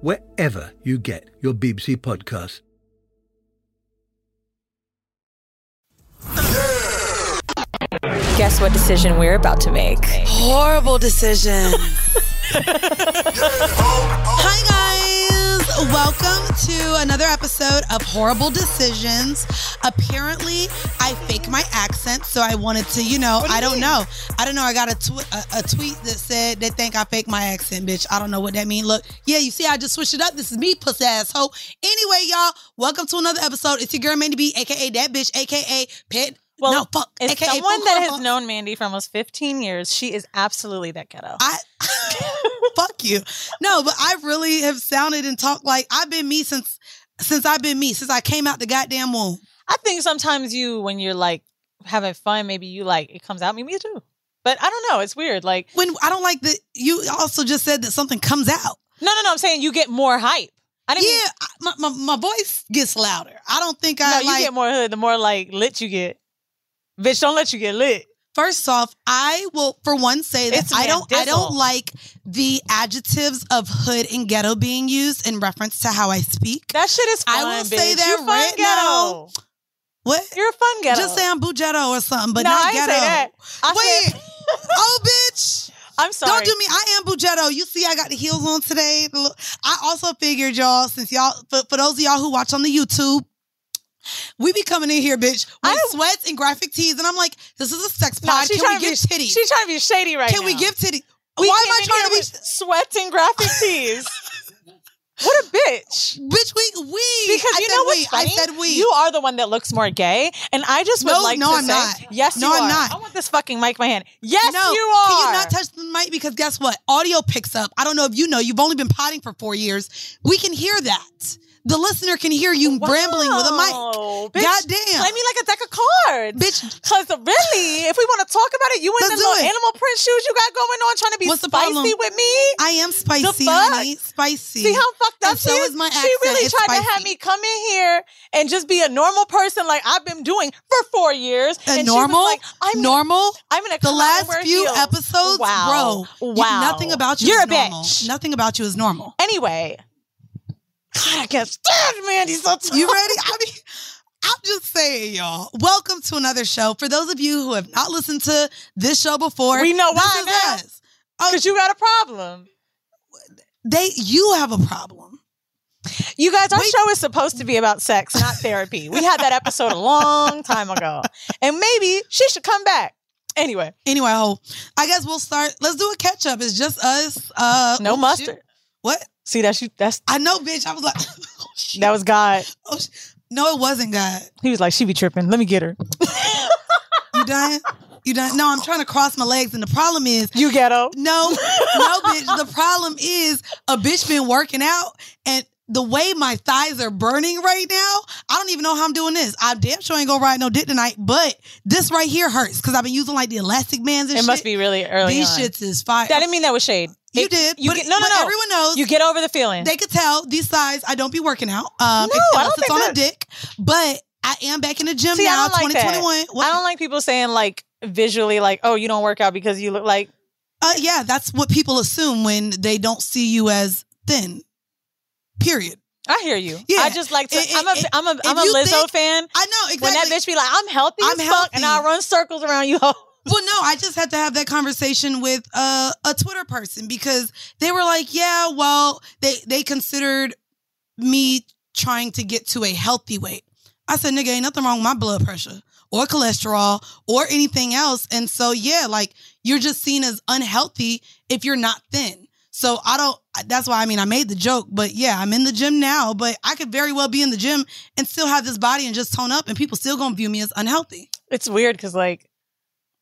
wherever you get your BBC podcasts. Guess what decision we're about to make? Horrible decision. Hi, guys. Welcome to another episode of Horrible Decisions. Apparently, I fake my accent, so I wanted to, you know, I don't know. I don't know. I got a, tw- a, a tweet that said they think I fake my accent, bitch. I don't know what that means. Look, yeah, you see, I just switched it up. This is me, pussy asshole. Anyway, y'all, welcome to another episode. It's your girl, Mandy B, aka that bitch, aka Pet. Well, no, fuck. As AKA someone that has known Mandy for almost 15 years, she is absolutely that ghetto. I fuck you. No, but I really have sounded and talked like I've been me since since I've been me since I came out the goddamn womb. I think sometimes you, when you're like having fun, maybe you like it comes out. Me, me too. But I don't know. It's weird. Like When I don't like that, you also just said that something comes out. no, no, no. I'm saying you get more hype. I didn't Yeah, I- my, my my voice gets louder. I don't think I no. You like. get more hood. The more like lit you get. Bitch, don't let you get lit. First off, I will for one say that It's I don't I don't like the adjectives of hood and ghetto being used in reference to how I speak. That shit is fun. I will bitch. say that You're fun right now. ghetto. What? You're a fun ghetto. Just say I'm Bugetto or something, but no, not I ghetto. say that. I Wait. said- oh, bitch. I'm sorry. Don't do me. I am Bugetto. You see, I got the heels on today. I also figured, y'all, since y'all, for, for those of y'all who watch on the YouTube, we be coming in here, bitch, with sweats and graphic tees, and I'm like, this is a sex pod. she's Can we give be, titties? She's trying to be shady right Can now. we give titties? We Why am I trying to be? sweats and graphic tees? what a bitch. Bitch, we we Because I you know what's we. funny? I said we. You are the one that looks more gay, and I just would No, like no, to I'm say, not. yes, No, you I'm are. not. I want this fucking mic in my hand. Yes, no, you are. Can you not touch the mic? Because guess what? Audio picks up. I don't know if you know. You've only been potting for four years. We can hear that. The listener can hear you rambling with a mic. Wow, bitch, Goddamn. Play me like a deck of cards, Bitch. Because really, if we want to talk about it, you in the little it. animal print shoes you got going on, trying to be What's the spicy with me. I am spicy, honey. Spicy. See how fucked up And so she is my accent. She really It's tried to have me come in here and just be a normal person like I've been doing for four years. A and normal, like, I'm normal. I'm The come out and last few heels. episodes, wow. bro. you- Wow. nothing about you You're a normal. bitch. Nothing about you is normal. Anyway, God, I can't stand Mandy so tough. You ready? I mean, I'm just saying, y'all. Welcome to another show. For those of you who have not listened to this show before, We know why now. us. Oh, Because you got a problem. they, you have a problem. You guys, our Wait. show is supposed to be about sex, not therapy. We had that episode a long time ago. And maybe she should come back. Anyway, Anyway, I guess we'll start. Let's do a catch up. It's just us. Uh, no oh, mustard. shit. What? See that's you that's I know, bitch. I was like, oh, shit. that was God. Oh, sh- no, it wasn't God. He was like, she be tripping. Let me get her. You done? You done? No, I'm trying to cross my legs, and the problem is, You ghetto. no, no, bitch. The problem is, a bitch been working out, and the way my thighs are burning right now, I don't even know how I'm doing this. I damn sure ain't gonna ride no dick tonight, but this right here hurts because I've been using like the elastic bands and shit. It shit. must be really early. These on. shits is fire. I didn't mean that was shade. You It- did. You but, get, no, no, no. Everyone knows. You get over the feeling. They could tell these thighs. I don't be working out. Um, No, I don't it's think on that- a dick. But I am back in the gym See, now. I like that. 2021. I don't like people saying like visually, like, "Oh, you don't work out because you look like." Uh, yeah, that's what people assume when they don't see you as thin. Period. I hear you. Yeah. I just like to. I'm a. I'm a. I'm a Lizzo think- fan. I know exactly. When that bitch be like, "I'm healthy I'm as fuck," and I healthy. run circles around you. Well, no, I just had to have that conversation with uh, a Twitter person because they were like, "Yeah, well, they they considered me trying to get to a healthy weight." I said, "Nigga, ain't nothing wrong with my blood pressure or cholesterol or anything else." And so, yeah, like you're just seen as unhealthy if you're not thin. So I don't. That's why I mean I made the joke, but yeah, I'm in the gym now. But I could very well be in the gym and still have this body and just tone up, and people still gonna view me as unhealthy. It's weird because, like,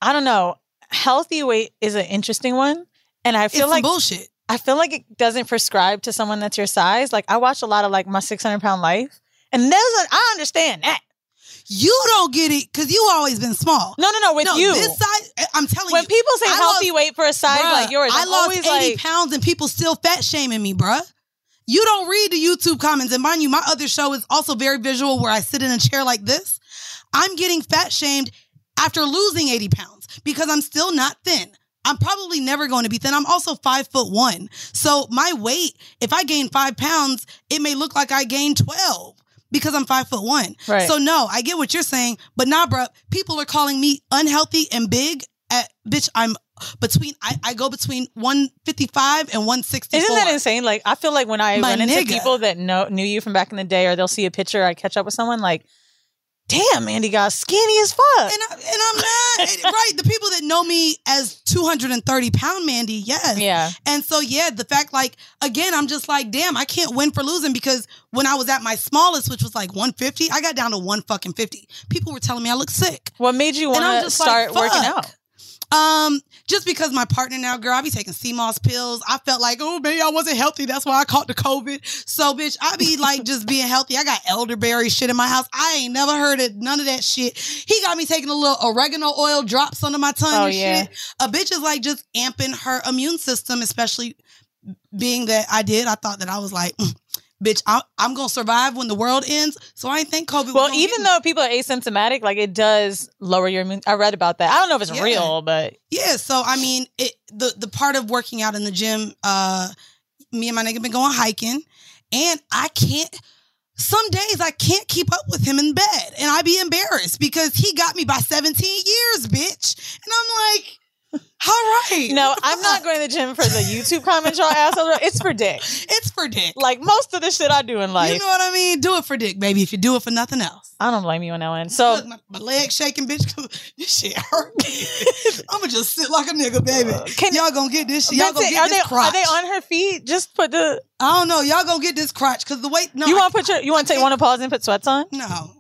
I don't know. Healthy weight is an interesting one, and I feel some like bullshit. I feel like it doesn't prescribe to someone that's your size. Like, I watch a lot of like my 600 pound life, and there's a, I understand that. You don't get it because you always been small. No, no, no. With no, you, this size. eh, I'm telling when you. When people say I healthy lost- weight for a size Bruh, like yours, I I'm lost always 80 like, pounds and people still fat shaming me, bruh. You don't read the YouTube comments. And mind you, my other show is also very visual where I sit in a chair like this. I'm getting fat shamed after losing 80 pounds because I'm still not thin. I'm probably never going to be thin. I'm also five foot one. So my weight, if I gain five pounds, it may look like I gained 12 because I'm five foot one. Right. So no, I get what you're saying, but nah, bruh, people are calling me unhealthy and big. At, bitch, I'm between, I, I go between 155 and 164. Isn't that insane? Like, I feel like when I My run into nigga. people that know knew you from back in the day, or they'll see a picture, I catch up with someone like, "Damn, Mandy got skinny as fuck." And, I, and I'm not right. The people that know me as 230 pound Mandy, yes. Yeah. And so yeah, the fact like again, I'm just like, damn, I can't win for losing because when I was at my smallest, which was like 150, I got down to one fucking 50. People were telling me I look sick. What made you want to just like, start working out? Um, just because my partner now, girl, I be taking sea moss pills. I felt like, oh, maybe I wasn't healthy. That's why I caught the COVID. So, bitch, I be like just being healthy. I got elderberry shit in my house. I ain't never heard of none of that shit. He got me taking a little oregano oil drops under my tongue Oh, and yeah. shit. A bitch is like just amping her immune system, especially being that I did. I thought that I was like, mm, bitch, I, I'm gonna survive when the world ends. So I think COVID. Well, even though people are asymptomatic, like it does lower your immune. I read about that. I don't know if it's Yeah. real, but Yeah, so I mean, it the the part of working out in the gym, uh, me and my nigga been going hiking, and I can't. Some days I can't keep up with him in bed, and I be embarrassed because he got me by seventeen years, bitch, and I'm like, all right, no, I'm not going to the gym for the YouTube comments y'all assholes. It's for dick. It's for dick. Like most of the shit I do in life. you know what I mean? Do it for dick, baby. If you do it for nothing else. I don't blame you on that one. So Look, my, my leg shaking, bitch. This shit hurt me. I'ma just sit like a nigga, baby. Uh, can- y'all gonna get this shit? Y'all gonna it. get Are this they crotch? are they on her feet? Just put the. I don't know. Y'all gonna get this crotch because the weight. No, you want to put your? You want to take? To pause and put sweats on? no.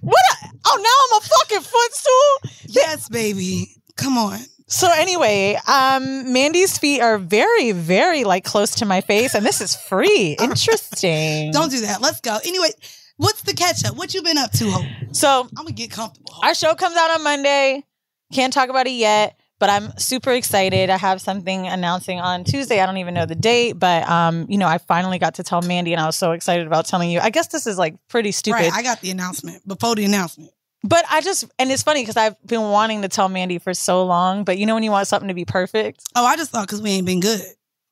What? A, oh, now I'm a fucking footstool. Yes, baby. Come on. So anyway, um, Mandy's feet are very, very like close to my face, and this is free. Interesting. Don't do that. Let's go. Anyway, what's the catch up? What you been up to, Hope? So I'm gonna get comfortable. Hope. our show comes out on Monday. Can't talk about it yet, but I'm super excited. I have something announcing on Tuesday. I don't even know the date, but um, you know, I finally got to tell Mandy, and I was so excited about telling you. I guess this is like pretty stupid. Right, I got the announcement before the announcement. But I just, and it's funny because I've been wanting to tell Mandy for so long. But you know, when you want something to be perfect, Oh, I just thought because we ain't been good.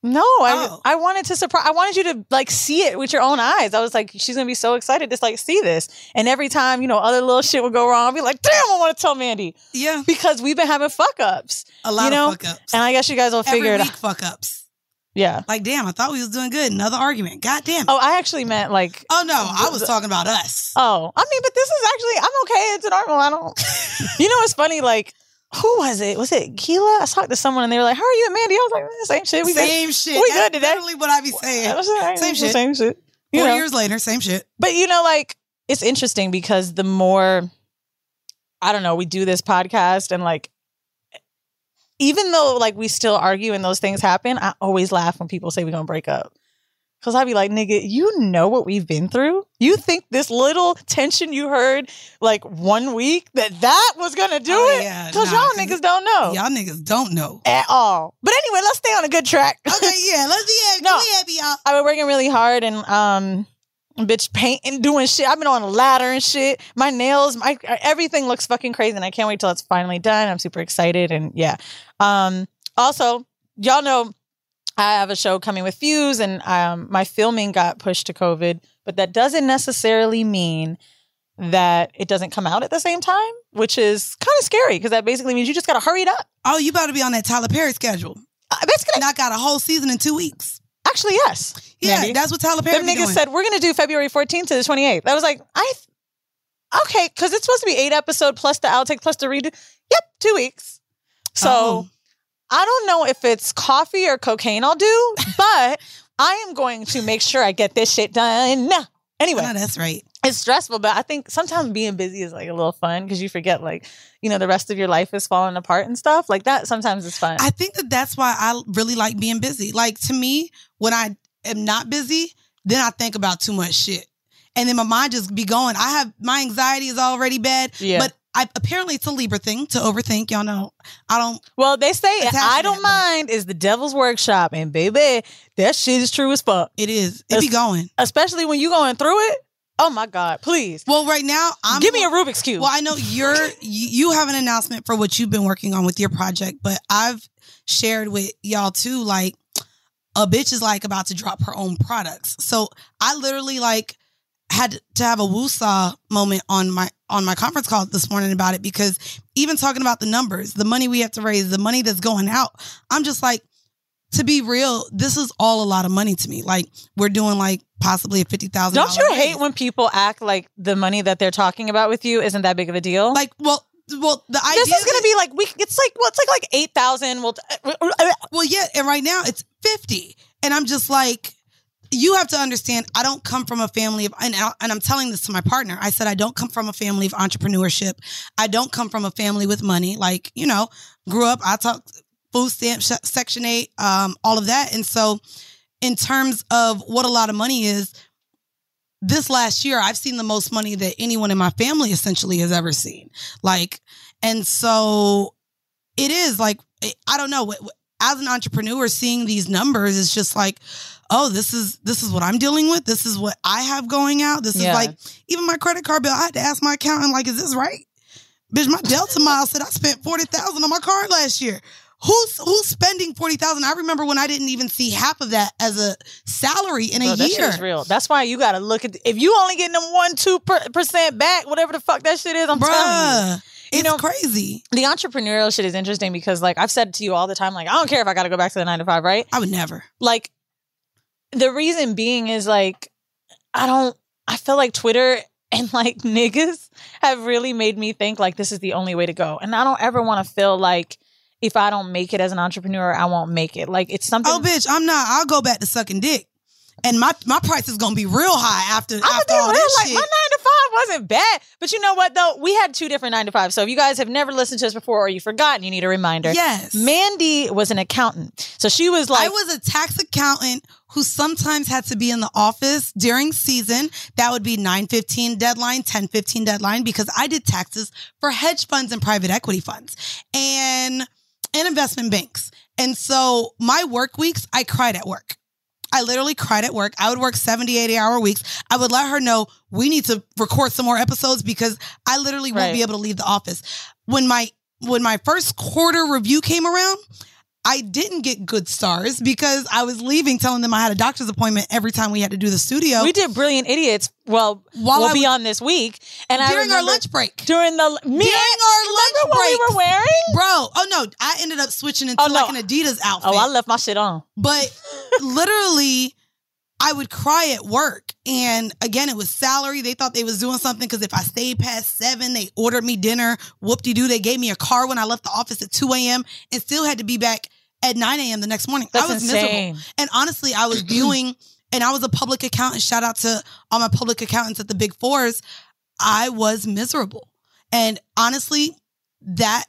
no, I, Oh. I wanted to surprise. I wanted you to like see it with your own eyes. I was like, she's gonna be so excited to like see this. And every time, you know, other little shit would go wrong, I'd be like, damn, I want to tell Mandy Yeah, because we've been having fuck ups. a lot you know? of fuck ups. And I guess you guys will Every figure it week out. fuck ups. Yeah. Like, damn, I thought we was doing good. Another argument. God damn. Oh, I actually meant like. Oh no, I was talking about us. Oh, I mean, but this is actually I'm okay. It's normal. I don't. you know, it's funny. Like, who was it? Was it Keela? I talked to someone and they were like, "How are you, and Mandy?" I was like, eh, "Same shit. We good." same shit. We That's good today. literally what I be saying. I like, Same shit. Same shit. You Four know? years later, same shit. But you know, like it's interesting because the more I don't know, we do this podcast and like even though like we still argue and those things happen, I always laugh when people say we're gonna break up. Cause I'd be like, nigga, you know what we've been through? You think this little tension you heard like one week that that was gonna do Oh, it? yeah, Cause nah, y'all 'cause niggas don't know Y'all niggas don't know. at all. But anyway, let's stay on a good track. Okay, yeah, let's be happy. No. We happy, y'all. I've been working really hard and um bitch painting, doing shit. I've been on a ladder and shit. My nails, my everything looks fucking crazy and I can't wait till it's finally done. I'm super excited and yeah. Um also, y'all know I have a show coming with Fuse and um my filming got pushed to COVID, but that doesn't necessarily mean that it doesn't come out at the same time, which is kind of scary because that basically means you just got to hurry it up. Oh, you about to be on that Tyler Perry schedule. Uh, basically, And I got a whole season in two weeks. Actually, yes. Yeah, Mandy. that's what Tyler Perry Them niggas doing. said we're gonna do February 14th to the 28th. I was like, I th- okay, because it's supposed to be eight episode plus the outtake plus the redo. Yep, two weeks. So Oh. I don't know if it's coffee or cocaine I'll do, but I am going to make sure I get this shit done. Anyway, oh, No, that's right. it's stressful, but I think sometimes being busy is like a little fun because you forget like, you know, the rest of your life is falling apart and stuff. Like that sometimes is fun. I think that that's why I really like being busy. Like to me, when I am not busy, then I think about too much shit, and then my mind just be going. I have my anxiety is already bad, Yeah. but I apparently it's a Libra thing to overthink. Y'all know I don't. Well, they say I don't mind is the devil's workshop, and baby, that shit is true as fuck. It is. It be going. Especially when you going through it. Oh my god, please Well, right now I'm give me a Rubik's cube. Well, I know you're you you have an announcement for what you've been working on with your project, but I've shared with y'all too. Like a bitch is like about to drop her own products, so I literally like had to have a woosah moment on my on my conference call this morning about it because even talking about the numbers, the money we have to raise, the money that's going out, I'm just like. To be real, this is all a lot of money to me. Like we're doing like possibly a fifty thousand. Don't you hate when people act like the money that they're talking about with you isn't that big of a deal? like well well the idea this is gonna be like we. It's like well, it's like like eight thousand. Well, uh, uh, uh, Well, yeah, and right now it's 50. And I'm just like, you have to understand, I don't come from a family of, and, I- and I'm telling this to my partner. I said, I don't come from a family of entrepreneurship. I don't come from a family with money. Like, you know, grew up, I talked food stamp, Section 8, um, all of that. And so, in terms of what a lot of money is, this last year, I've seen the most money that anyone in my family essentially has ever seen. Like, and so it is like, I don't know. As an entrepreneur, seeing these numbers is just like, oh, this is this is what I'm dealing with. This is what I have going out. This Yeah. is like even my credit card bill. I had to ask my accountant, like, is this right? Bitch, my Delta miles said I spent forty thousand on my card last year. Who's who's spending forty thousand? I remember when I didn't even see half of that as a salary in a that year. That's real. That's why you gotta look at if you only getting them one two per- percent back, whatever the fuck that shit is. I'm telling you. Bruh, it's know- crazy. the entrepreneurial shit is interesting because like I've said to you all the time, like I don't care if I got to go back to the nine to five, right? I would never. Like the reason being is like I don't. I feel like Twitter and like niggas have really made me think like this is the only way to go, and I don't ever want to feel like if I don't make it as an entrepreneur, I won't make it. Like it's something. Oh, bitch, I'm not. I'll go back to sucking dick, and my my price is gonna be real high after I'm after all real, this like shit. my nine to five wasn't bad, but you know what though? We had two different nine to five. So if you guys have never listened to us before or you've forgotten, you need a reminder. Yes. Mandy was an accountant, so she was like, I was a tax accountant who sometimes had to be in the office during season. That would be 915 deadline, 1015 deadline, because I did taxes for hedge funds and private equity funds and, and investment banks. And so my work weeks, I cried at work. I literally cried at work. I would work 70, 80 hour weeks. I would let her know we need to record some more episodes because I literally won't be able to leave the office. When my when my first quarter review came around, I didn't get good stars because I was leaving telling them I had a doctor's appointment every time we had to do the studio. we did Brilliant Idiots. Well, While we'll I be was- on this week, and I during our lunch break. during the me, During our lunch what we were wearing. Bro, oh no, I ended up switching into Oh, no. like an Adidas outfit. Oh, I left my shit on. But literally, I would cry at work. And again, it was salary. They thought they was doing something because if I stayed past seven, they ordered me dinner. Whoop de doo. They gave me a car when I left the office at 2 a.m. and still had to be back at 9 a.m. the next morning. That's I was insane. miserable. And honestly, I was viewing, and I was a public accountant. Shout out to all my public accountants at the big fours. I was miserable. And honestly, that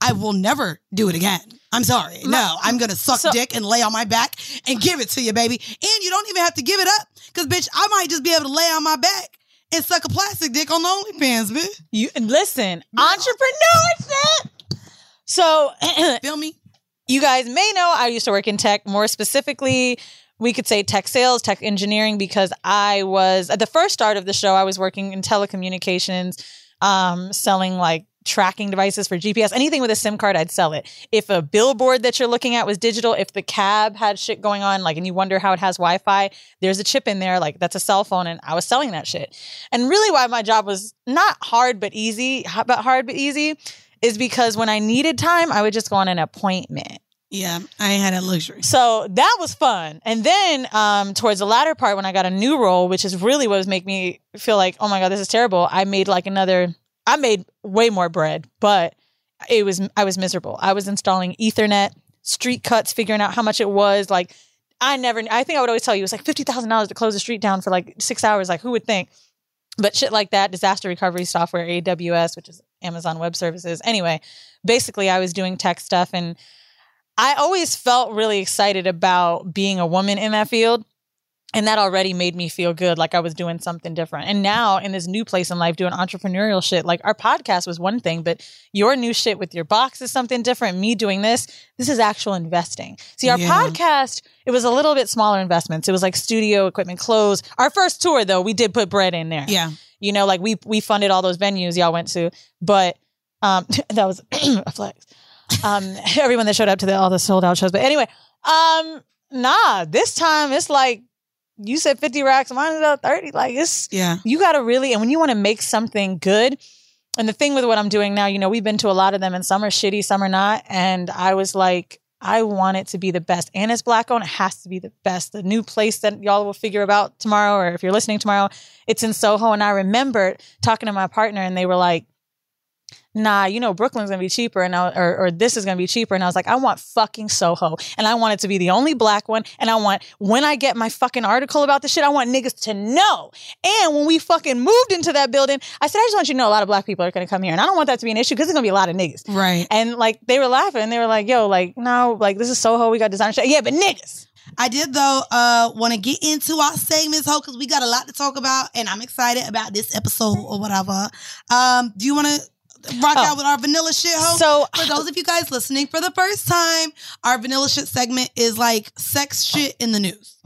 I will never do it again. I'm sorry. No, I'm gonna suck So- dick and lay on my back and give it to you, baby. And you don't even have to give it up, cause bitch, I might just be able to lay on my back and suck a plastic dick on the OnlyFans, bitch. You listen, entrepreneurship. So Feel me? you guys may know I used to work in tech. More specifically, we could say tech sales, tech engineering, because I was at the first start of the show. I was working in telecommunications, um, selling like tracking devices for GPS. Anything with a SIM card, I'd sell it. If a billboard that you're looking at was digital, if the cab had shit going on, like, and you wonder how it has Wi-Fi, there's a chip in there, like that's a cell phone, and I was selling that shit. And really, why my job was not hard but easy, but hard but easy, is because when I needed time, I would just go on an appointment. Yeah, I had a luxury. So that was fun. And then um, towards the latter part, when I got a new role, which is really what was making me feel like, oh my God, this is terrible. I made like another, I made way more bread, but it was, I was miserable. I was installing Ethernet, street cuts, figuring out how much it was. Like, I never, I think I would always tell you it was like $50,000 to close the street down for like six hours. Like, who would think? But shit like that, disaster recovery software, AWS, which is Amazon Web Services. Anyway, basically, I was doing tech stuff and I always felt really excited about being a woman in that field. And that already made me feel good, like I was doing something different. And now in this new place in life, doing entrepreneurial shit, like our podcast was one thing, but your new shit with your box is something different. Me doing this, this is actual investing. See, our Yeah. podcast, it was a little bit smaller investments. It was like studio equipment, clothes. Our first tour, though, we did put bread in there. Yeah. You know, like we we funded all those venues y'all went to, but um that was a flex. Um everyone that showed up to the, all the sold out shows. But anyway, um nah, this time it's like you said 50 racks, mine is about 30. Like it's Yeah. you gotta really and when you want to make something good, and the thing with what I'm doing now, you know, we've been to a lot of them and some are shitty, some are not. And I was like, I want it to be the best. And it's black owned, it has to be the best. The new place that y'all will figure about tomorrow, or if you're listening tomorrow, it's in Soho. And I remember talking to my partner, and they were like, Nah, you know, Brooklyn's gonna be cheaper, and I, or, or this is gonna be cheaper. And I was like, I want fucking Soho, and I want it to be the only black one. And I want when I get my fucking article about this shit, I want niggas to know. And when we fucking moved into that building, I said, I just want you to know a lot of black people are gonna come here, and I don't want that to be an issue because there's gonna be a lot of niggas. Right. And like they were laughing, and they were like, "Yo, like no, like this is Soho. We got designer shit. Yeah, but niggas." I did though uh want to get into our segments, ho, because we got a lot to talk about, and I'm excited about this episode or whatever. Um, do you want to rock Oh. out with our vanilla shit, ho? So- for those of you guys listening for the first time, our vanilla shit segment is like sex shit in the news.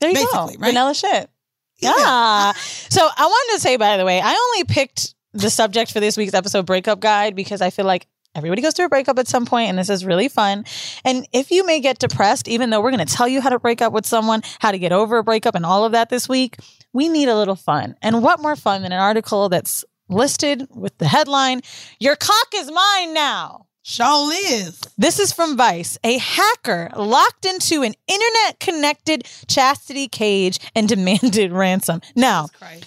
There you go, right? vanilla shit. Yeah. So I wanted to say, by the way, I only picked the subject for this week's episode breakup guide because I feel like everybody goes through a breakup at some point and this is really fun. And if you may get depressed, even though we're going to tell you how to break up with someone, how to get over a breakup and all of that this week, we need a little fun. And what more fun than an article that's listed with the headline, Your Cock is Mine Now. Show is. This is from Vice. A hacker locked into an internet connected chastity cage and demanded ransom. Now,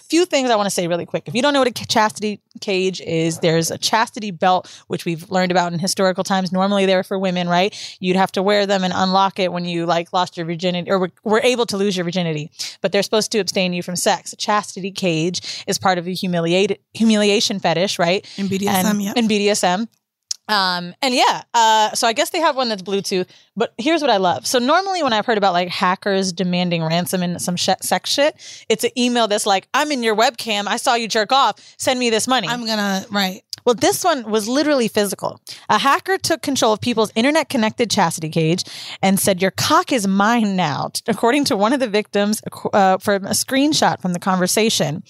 few things I want to say really quick. If you don't know what a chastity cage is, there's a chastity belt, which we've learned about in historical times. Normally they're for women, right? You'd have to wear them and unlock it when you like lost your virginity or were, were able to lose your virginity. But they're supposed to abstain you from sex. A chastity cage is part of a humiliated humiliation fetish, right? In BDSM, and, yeah. In BDSM. Um, and yeah, uh, so I guess they have one that's Bluetooth, but here's what I love. So normally when I've heard about like hackers demanding ransom and some sh- sex shit, it's an email that's like, I'm in your webcam. I saw you jerk off. Send me this money. I'm gonna, right. Well, this one was literally physical. A hacker took control of people's internet connected chastity cage and said, Your cock is mine now, according to one of the victims uh, from a screenshot from the conversation.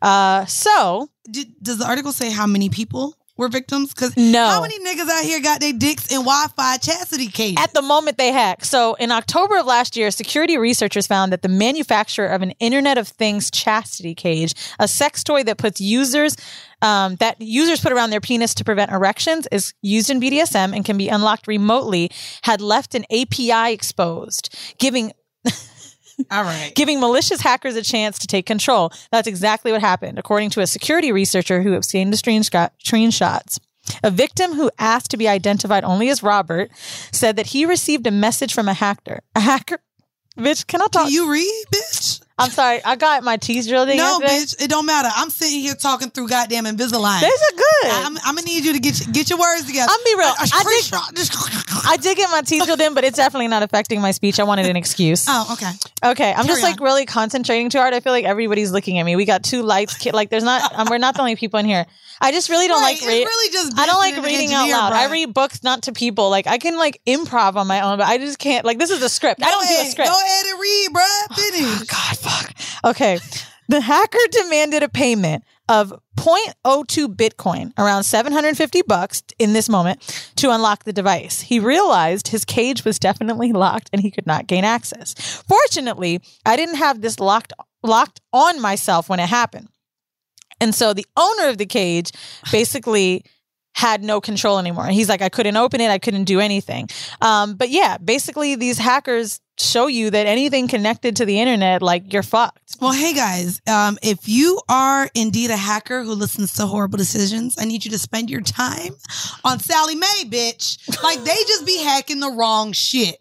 Uh, so, Did, does the article say how many people were victims? Because No. how many niggas out here got their dicks in Wi-Fi chastity cage? At the moment they hack. So in October of last year, security researchers found that the manufacturer of an Internet of Things chastity cage, a sex toy that puts users um, that users put around their penis to prevent erections, is used in BDSM and can be unlocked remotely, had left an API exposed, giving All right. giving malicious hackers a chance to take control. That's exactly what happened, according to a security researcher who obtained the screenshot- screenshots. A victim who asked to be identified only as Robert said that he received a message from a hacker. A hacker? Bitch, can I talk? Can you read, bitch? I'm sorry, I got my teeth drilled in. No, yesterday. bitch, it don't matter. I'm sitting here talking through goddamn Invisalign. These are good. I'm, I'm gonna need you to get your, get your words together. I'm be real. A I think- screenshot. I did get my teeth drilled in, but it's definitely not affecting my speech. I wanted an excuse. Oh, okay. Okay, I'm Carry just like really concentrating too hard. I feel like everybody's looking at me. We got two lights. Like, there's not. Um, we're not the only people in here. I just really don't Right, like reading. really just I don't like reading out loud. I read books not to people. Like I can like improv on my own, but I just can't. Like this is a script. I don't do a script. Go ahead and read, bruh. Oh, Finish. God, fuck. Okay. The hacker demanded a payment of 0.02 Bitcoin, around 750 bucks in this moment, to unlock the device. He realized his cage was definitely locked and he could not gain access. Fortunately, I didn't have this locked locked on myself when it happened. And so the owner of the cage basically had no control anymore. He's like, I couldn't open it, I couldn't do anything. Um, but yeah, basically, these hackers show you that anything connected to the internet, like you're fucked. Well, hey guys, um, if you are indeed a hacker who listens to horrible decisions, I need you to spend your time on Sallie Mae, bitch. Like they just be hacking the wrong shit.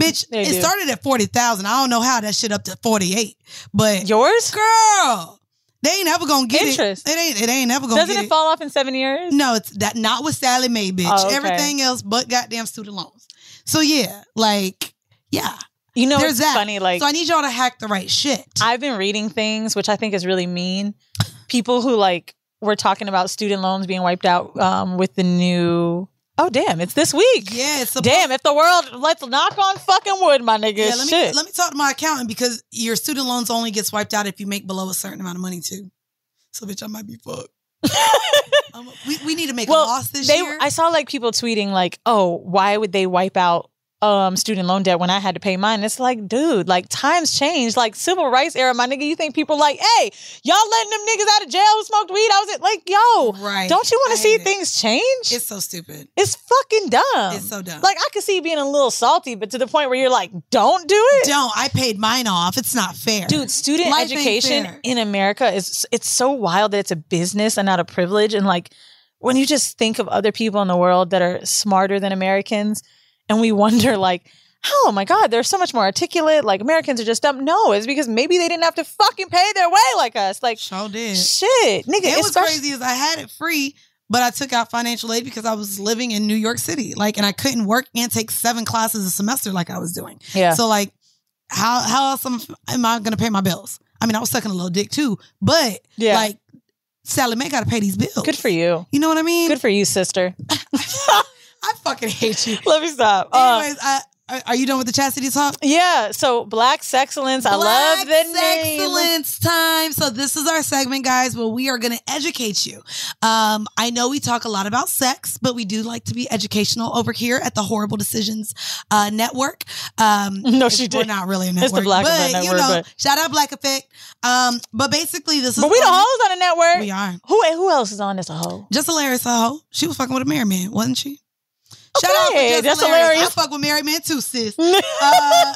Bitch, They it do. started at 40,000. I don't know how that shit up to 48. But yours? Girl, they ain't ever gonna get Interest. it. It ain't it ain't ever gonna Doesn't get it fall off in seven years? No, it's that not with Sallie Mae, bitch. Oh, okay. Everything else but goddamn student loans. So yeah, like, yeah. You know, There's it's that. funny. Like, So I need y'all to hack the right shit. I've been reading things, which I think is really mean. People who like were talking about student loans being wiped out um, with the new. Oh damn! It's this week. Yeah, it's damn. If the world, let's knock on fucking wood, my nigga. Yeah, let me Shit. let me talk to my accountant because your student loans only gets wiped out if you make below a certain amount of money too. So bitch, I might be fucked. Um, we, we need to make a loss this they, year. I saw like people tweeting like, "Oh, why would they wipe out um student loan debt when I had to pay mine?" It's like, dude, like times change. Like civil rights era, my nigga. You think people like, "Hey, y'all letting them niggas out of jail who smoked weed?" I was like, "Yo, Right. Don't you want to see it. things change?" it's so stupid. It's fucking dumb. It's so dumb. Like I could see you being a little salty, but to the point where you're like, "Don't do it." Don't. I paid mine off. It's not fair, Dude, student Life education in America is it's so wild that it's a business and not a privilege. And like when you just think of other people in the world that are smarter than Americans, and we wonder like, oh my God, they're so much more articulate. Like Americans are just dumb. No, it's because maybe they didn't have to fucking pay their way like us. Like Sure did. shit, nigga. It was crazy as I had it free, but I took out financial aid because I was living in New York City, like, and I couldn't work and take seven classes a semester like I was doing. Yeah. So like, how how else am, am I going to pay my bills? I mean, I was sucking a little dick too, but Yeah. like, Sallie Mae got to pay these bills. Good for you. You know what I mean? Good for you, sister. I fucking hate you. Let me stop. Um, Anyways, I, are- you done with the chastity talk? yeah. So Black Sexcellence. I love the name. excellence time. So this is our segment, guys, where we are going to educate you. Um, I know we talk a lot about sex, but we do like to be educational over here at the Horrible Decisions uh, Network. Um, No, she did. We're not really a It's network, the Black but Effect you know, but- shout out Black Effect. Um, but basically, this is But we the hoes on the network. We are. Who who else is on this a hoe? Just hilarious, a hoe. She was fucking with a married man, wasn't she? Shout out to Just that's hilarious. hilarious. I fuck with married men too, sis. uh,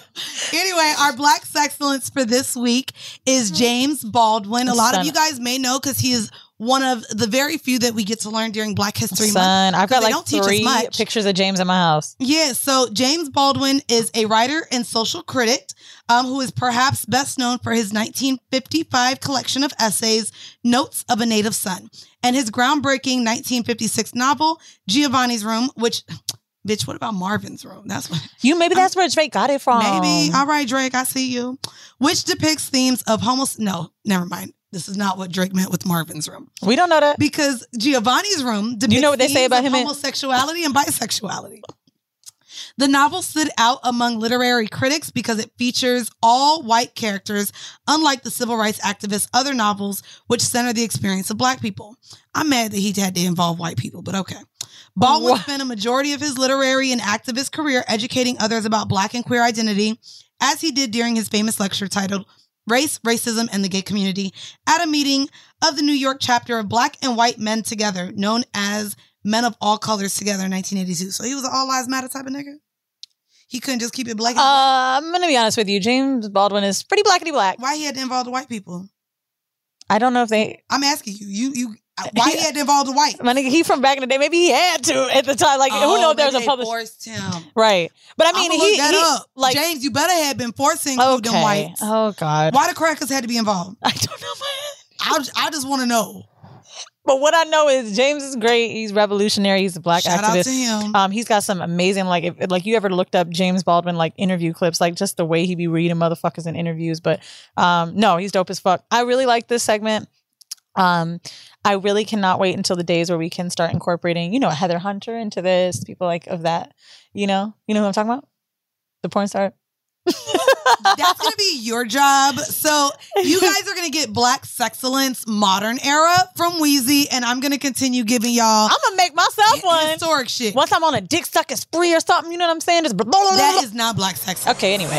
anyway, our black excellence for this week is James Baldwin. A lot of you guys may know because he is one of the very few that we get to learn during Black History Month. Son, Month. I've got like don't three much. pictures of James in my house. Yeah, so James Baldwin is a writer and social critic um, who is perhaps best known for his 1955 collection of essays, Notes of a Native Son, and his groundbreaking 1956 novel, Giovanni's Room, which, bitch, what about Marvin's Room? That's what. You maybe that's where Drake got it from. Maybe. All right, Drake, I see you. Which depicts themes of homos. No, never mind. This is not what Drake meant with Marvin's Room. We don't know that. Because Giovanni's Room depicts You know what they say about him homosexuality and bisexuality. The novel stood out among literary critics because it features all white characters, unlike the civil rights activists' other novels, which center the experience of black people. I'm mad that he had to involve white people, but okay. Baldwin What? spent a majority of his literary and activist career educating others about black and queer identity, as he did during his famous lecture titled Race, Racism, and the Gay Community at a meeting of the New York chapter of Black and White Men Together, known as Men of All Colors Together in 1982. So he was an all lives matter type of nigga. He couldn't just keep it black. and Uh, I'm gonna be honest with you. James Baldwin is pretty blackety black. Why he had to involve the white people? I don't know if they. I'm asking you. You you. Why he had to involve the white? My nigga, he from back in the day. Maybe he had to at the time. Like who Oh, knows? There was a public. forced him. Right, but I mean, he, he up. like James, you better have been forcing include them whites. Oh God, Why the crackers had to be involved? I don't know. I, I just want to know. But what I know is James is great. He's revolutionary. He's a black Shout out activist. to him. Um, he's got some amazing like if like you ever looked up James Baldwin like interview clips, like just the way he be reading motherfuckers in interviews. But um, no, he's dope as fuck. I really like this segment. Um, I really cannot wait until the days where we can start incorporating, you know, Heather Hunter into this. People like of that, you know, you know who I'm talking about, the porn star. That's gonna be your job. So you guys are gonna get Black Sexcellence Modern Era from Wheezy, and I'm gonna continue giving y'all I'm gonna make myself one. historic shit. Once I'm on a dick sucking spree or something, you know what I'm saying? Just blah, blah, blah, That is not Black Sexcellence. okay. Anyway,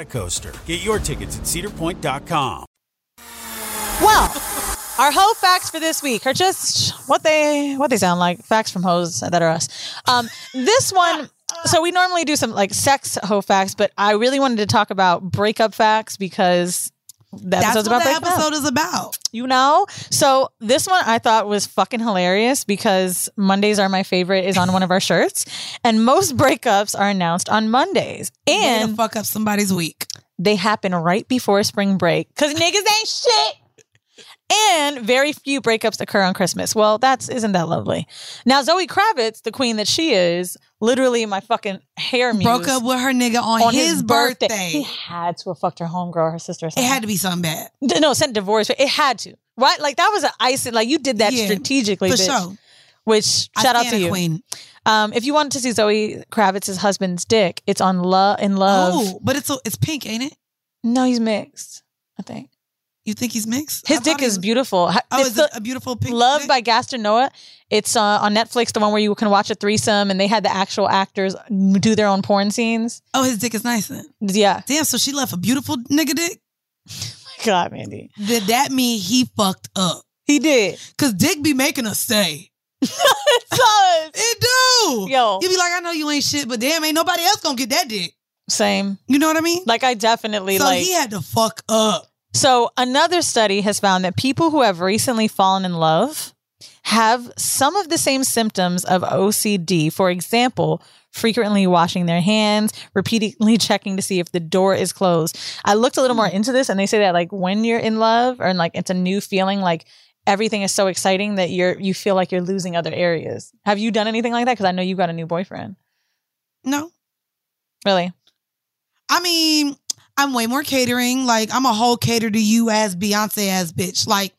coaster. Get your tickets at cedarpoint.com. well, our hoe facts for this week are just what they what they sound like. Facts from hoes that are us. Um, this one. So we normally do some like sex hoe facts, but I really wanted to talk about breakup facts because the That's episode's what about the breaking up. episode is about. You know? So this one I thought was fucking hilarious because Mondays are my favorite is on one of our shirts. And most breakups are announced on Mondays. And fuck up somebody's week. they happen right before spring break. Cause niggas ain't shit. And very few breakups occur on Christmas. Well, that's isn't that lovely? Now Zoe Kravitz, the queen that she is, literally my fucking hair muse, Broke up with her nigga on, his, birthday. He had to have fucked her homegirl, her sister. Or It had to be something bad. No sent divorce. It had to right. Like that was an icing. Like you did that Yeah, strategically, For bitch. sure. Which I shout out to you. Queen. Um, if you wanted to see Zoe Kravitz's husband's dick, it's on Love in Love. Oh, but it's it's pink, ain't it? No, he's mixed. I think You think he's mixed? his I dick is was- beautiful. Oh, it's is a beautiful pink? Love dick? by Gaspar Noé. It's uh, on Netflix, the one where you can watch a threesome, and they had the actual actors do their own porn scenes. Oh, his dick is nice then. Yeah, Damn, so she left a beautiful nigga dick. God, Mandy, Did that mean he fucked up? he did. Cause dick be making us stay. It does. It do. Yo. You be like, I know you ain't shit, but damn, ain't nobody else gonna get that dick. Same. You know what I mean? Like I definitely so like. he had to fuck up. So, another study has found that people who have recently fallen in love have some of the same symptoms of OCD. For example, frequently washing their hands, repeatedly checking to see if the door is closed. I looked a little more into this and they say that like when you're in love or like it's a new feeling like everything is so exciting that you're you feel like you're losing other areas. Have you done anything like that cuz I know you got a new boyfriend. No. Really? I mean, I'm way more catering. Like, I'm a whole cater to you as Beyonce as bitch. Like,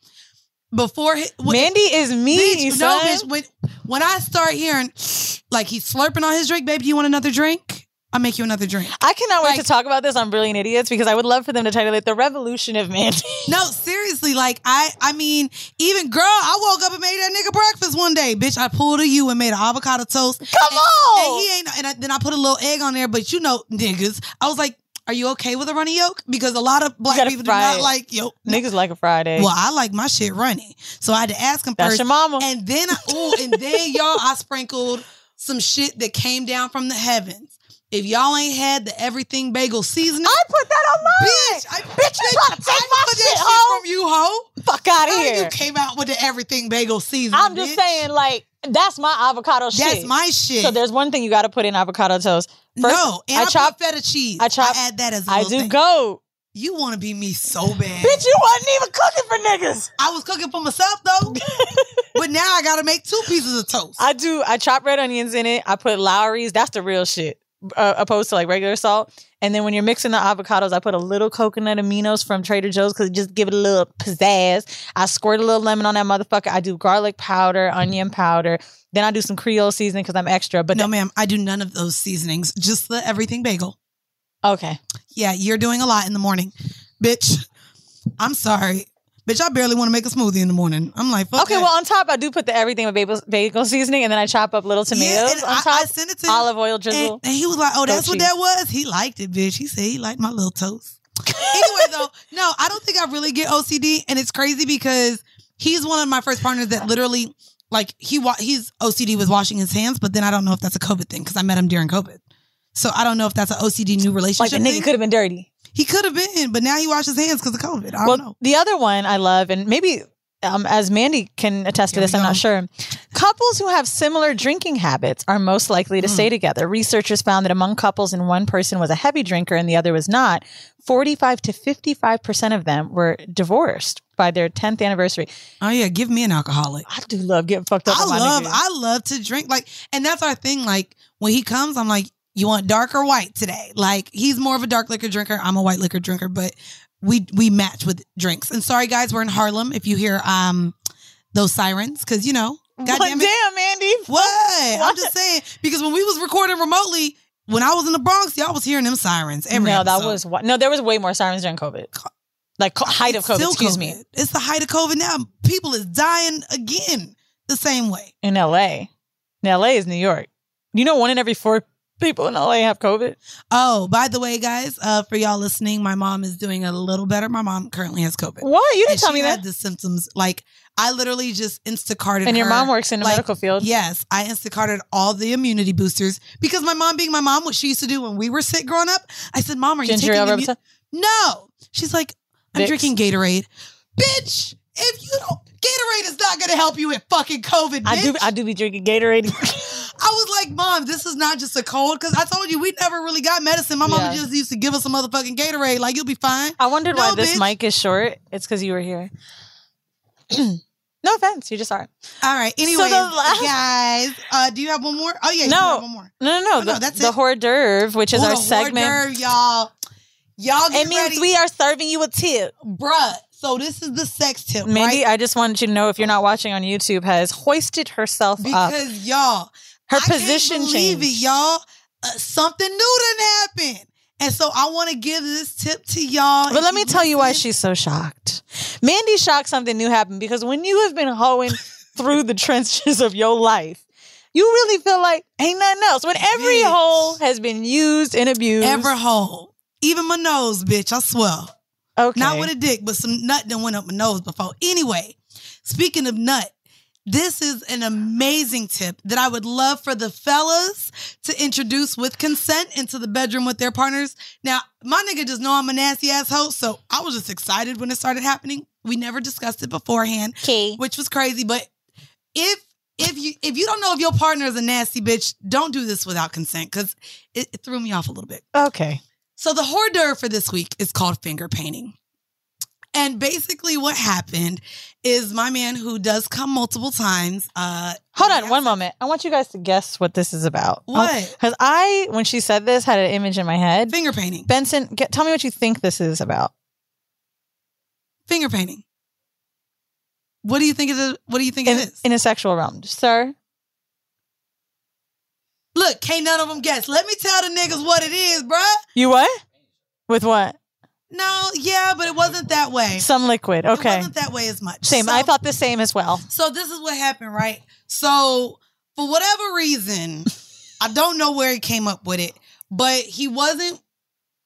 before he- when- Mandy is me, bitch, no, bitch. When when I start hearing like he's slurping on his drink, baby, you want another drink? I'll make you another drink. I cannot wait to talk about this on Brilliant Idiots because I would love for them to title it "The Revolution of Mandy." No, seriously, like I, I mean, even girl, I woke up and made that nigga breakfast one day, bitch. I pulled a you and made an avocado toast. Come and, on, and he ain't, and I, then I put a little egg on there, but you know, niggas, I was like, are you okay with a runny yolk? Because a lot of black people do not it. like yolk. Niggas like a Friday. Well, I like my shit runny, so I had to ask him That's first. your mama. And then, I, ooh, and then y'all, I sprinkled some shit that came down from the heavens. If y'all ain't had the everything bagel seasoning, I put that on mine. bitch, I, Bitch, you trying to take I my put shit, shit from you, hoe. Fuck out of here. You came out with the everything bagel seasoning. I'm just bitch. saying, like, that's my avocado shit. That's my shit. So there's one thing you got to put in avocado toast. First, no, and I I, chop. feta cheese. I chop- add that as a I do thing. go. You want to be me so bad. Bitch, you wasn't even cooking for niggas. I was cooking for myself though, but now I got to make two pieces of toast. I do. I chop red onions in it. I put Lawry's. That's the real shit, uh, opposed to like regular salt. And then when you're mixing the avocados, I put a little coconut aminos from Trader Joe's because just give it a little pizzazz. I squirt a little lemon on that motherfucker. I do garlic powder, onion powder. Then I do some Creole seasoning because I'm extra. But no, ma'am, I do none of those seasonings. Just the everything bagel. okay, Yeah, you're doing a lot in the morning, bitch. I'm sorry, bitch. I barely want to make a smoothie in the morning. I'm like, fuck okay. that. Well, on top, I do put the everything with bagel, bagel seasoning, and then I chop up little tomatoes Yeah, and on I- top. I sent it to olive oil drizzle. and he was like, "Oh, that's what cheese. that was." He liked it, bitch. He said he liked my little toast. anyway, though, no, I don't think I really get OCD, and it's crazy because he's one of my first partners that literally, like, he wa- he's OCD with washing his hands, but then I don't know if that's a COVID thing because I met him during COVID, so I don't know if that's an OCD new relationship. like the nigga could have been dirty. He could have been, but now he washes his hands because of COVID. I well, don't know. the other one I love, and maybe um, as Mandy can attest to Here this, I'm go. not sure. Couples who have similar drinking habits are most likely to Hmm. stay together. Researchers found that among couples and one person was a heavy drinker and the other was not, 45 to 55% of them were divorced by their 10th anniversary. Oh yeah, give me an alcoholic. I do love getting fucked up. I love. I love to drink like and that's our thing like when he comes I'm like you want dark or white today like he's more of a dark liquor drinker I'm a white liquor drinker but we we match with drinks and sorry guys we're in Harlem if you hear um those sirens cuz you know goddamn it Damn, Mandy. what I'm just saying because when we was recording remotely when I was in the Bronx y'all was hearing them sirens every no, that episode. was what? No, there was way more sirens during COVID. Like height of COVID, still excuse me, it's the height of COVID now people is dying again the same way in LA. Now, LA is New York. You know, one in every four people in LA have COVID. Oh, by the way, guys, uh, for y'all listening, my mom is doing a little better. My mom currently has COVID. What? You didn't And tell she me had that. the symptoms. Like I literally just Instacarted. And your her, mom works in the like, medical field. Yes, I Instacarted all the immunity boosters because my mom, being my mom, what she used to do when we were sick growing up, I said, "Mom, are you Ginger taking immu-" No, she's like, "I'm Vicks? drinking Gatorade." Bitch, if you don't, Gatorade is not going to help you with fucking COVID. Bitch. I do. I do be drinking Gatorade. I was like, Mom, this is not just a cold because I told you we never really got medicine. My mama Yeah. just used to give us a motherfucking Gatorade. Like you'll be fine. I wondered No, why this mic is short. It's because you were here. no offense, you just are. All right. Anyway, the last- guys, uh, do you have one more? Oh yeah, No. one more. No, no, no. Oh, no, the, that's the it. hors d'oeuvre, which is Oh, our the hors segment. d'oeuvre, y'all. Y'all get It means ready, we are serving you a tip. bruh. So this is the sex tip, Mandy, right? I just wanted you to know if you're not watching on YouTube, has hoisted herself up. Because y'all, Her I can't position believe changed. it, y'all. Uh, something new didn't happen, and so I want to give this tip to y'all. But let me tell you why she's so shocked. Mandy's shocked something new happened because when you have been hoeing through the trenches of your life, you really feel like ain't nothing else. When every Bitch. hole has been used and abused. Every hole. Even my nose, bitch. I swear. Okay. Not with a dick, but some nut that went up my nose before. Anyway, speaking of nut, this is an amazing tip that I would love for the fellas to introduce with consent into the bedroom with their partners. Now, my nigga just know I'm a nasty ass host, so I was just excited when it started happening. We never discussed it beforehand, Okay. which was crazy. But if if you if you don't know if your partner is a nasty bitch, don't do this without consent because it, it threw me off a little bit. Okay. So the hors d'oeuvre for this week is called finger painting. And basically what happened is my man who does come multiple times, uh Hold on one moment. I want you guys to guess what this is about. What? Because I, when she said this, had an image in my head. finger painting. Benson, get, tell me what you think this is about. Finger painting. What do you think it is? What do you think In, it is? in a sexual realm. Sir? Look, can't none of them guess. Let me tell the niggas what it is, bruh. You what? With what? No, yeah, but it wasn't that way. Some liquid. It Okay. wasn't that way as much. Same. So- I thought the same as well. So this is what happened, right? So for whatever reason, I don't know where he came up with it, but he wasn't.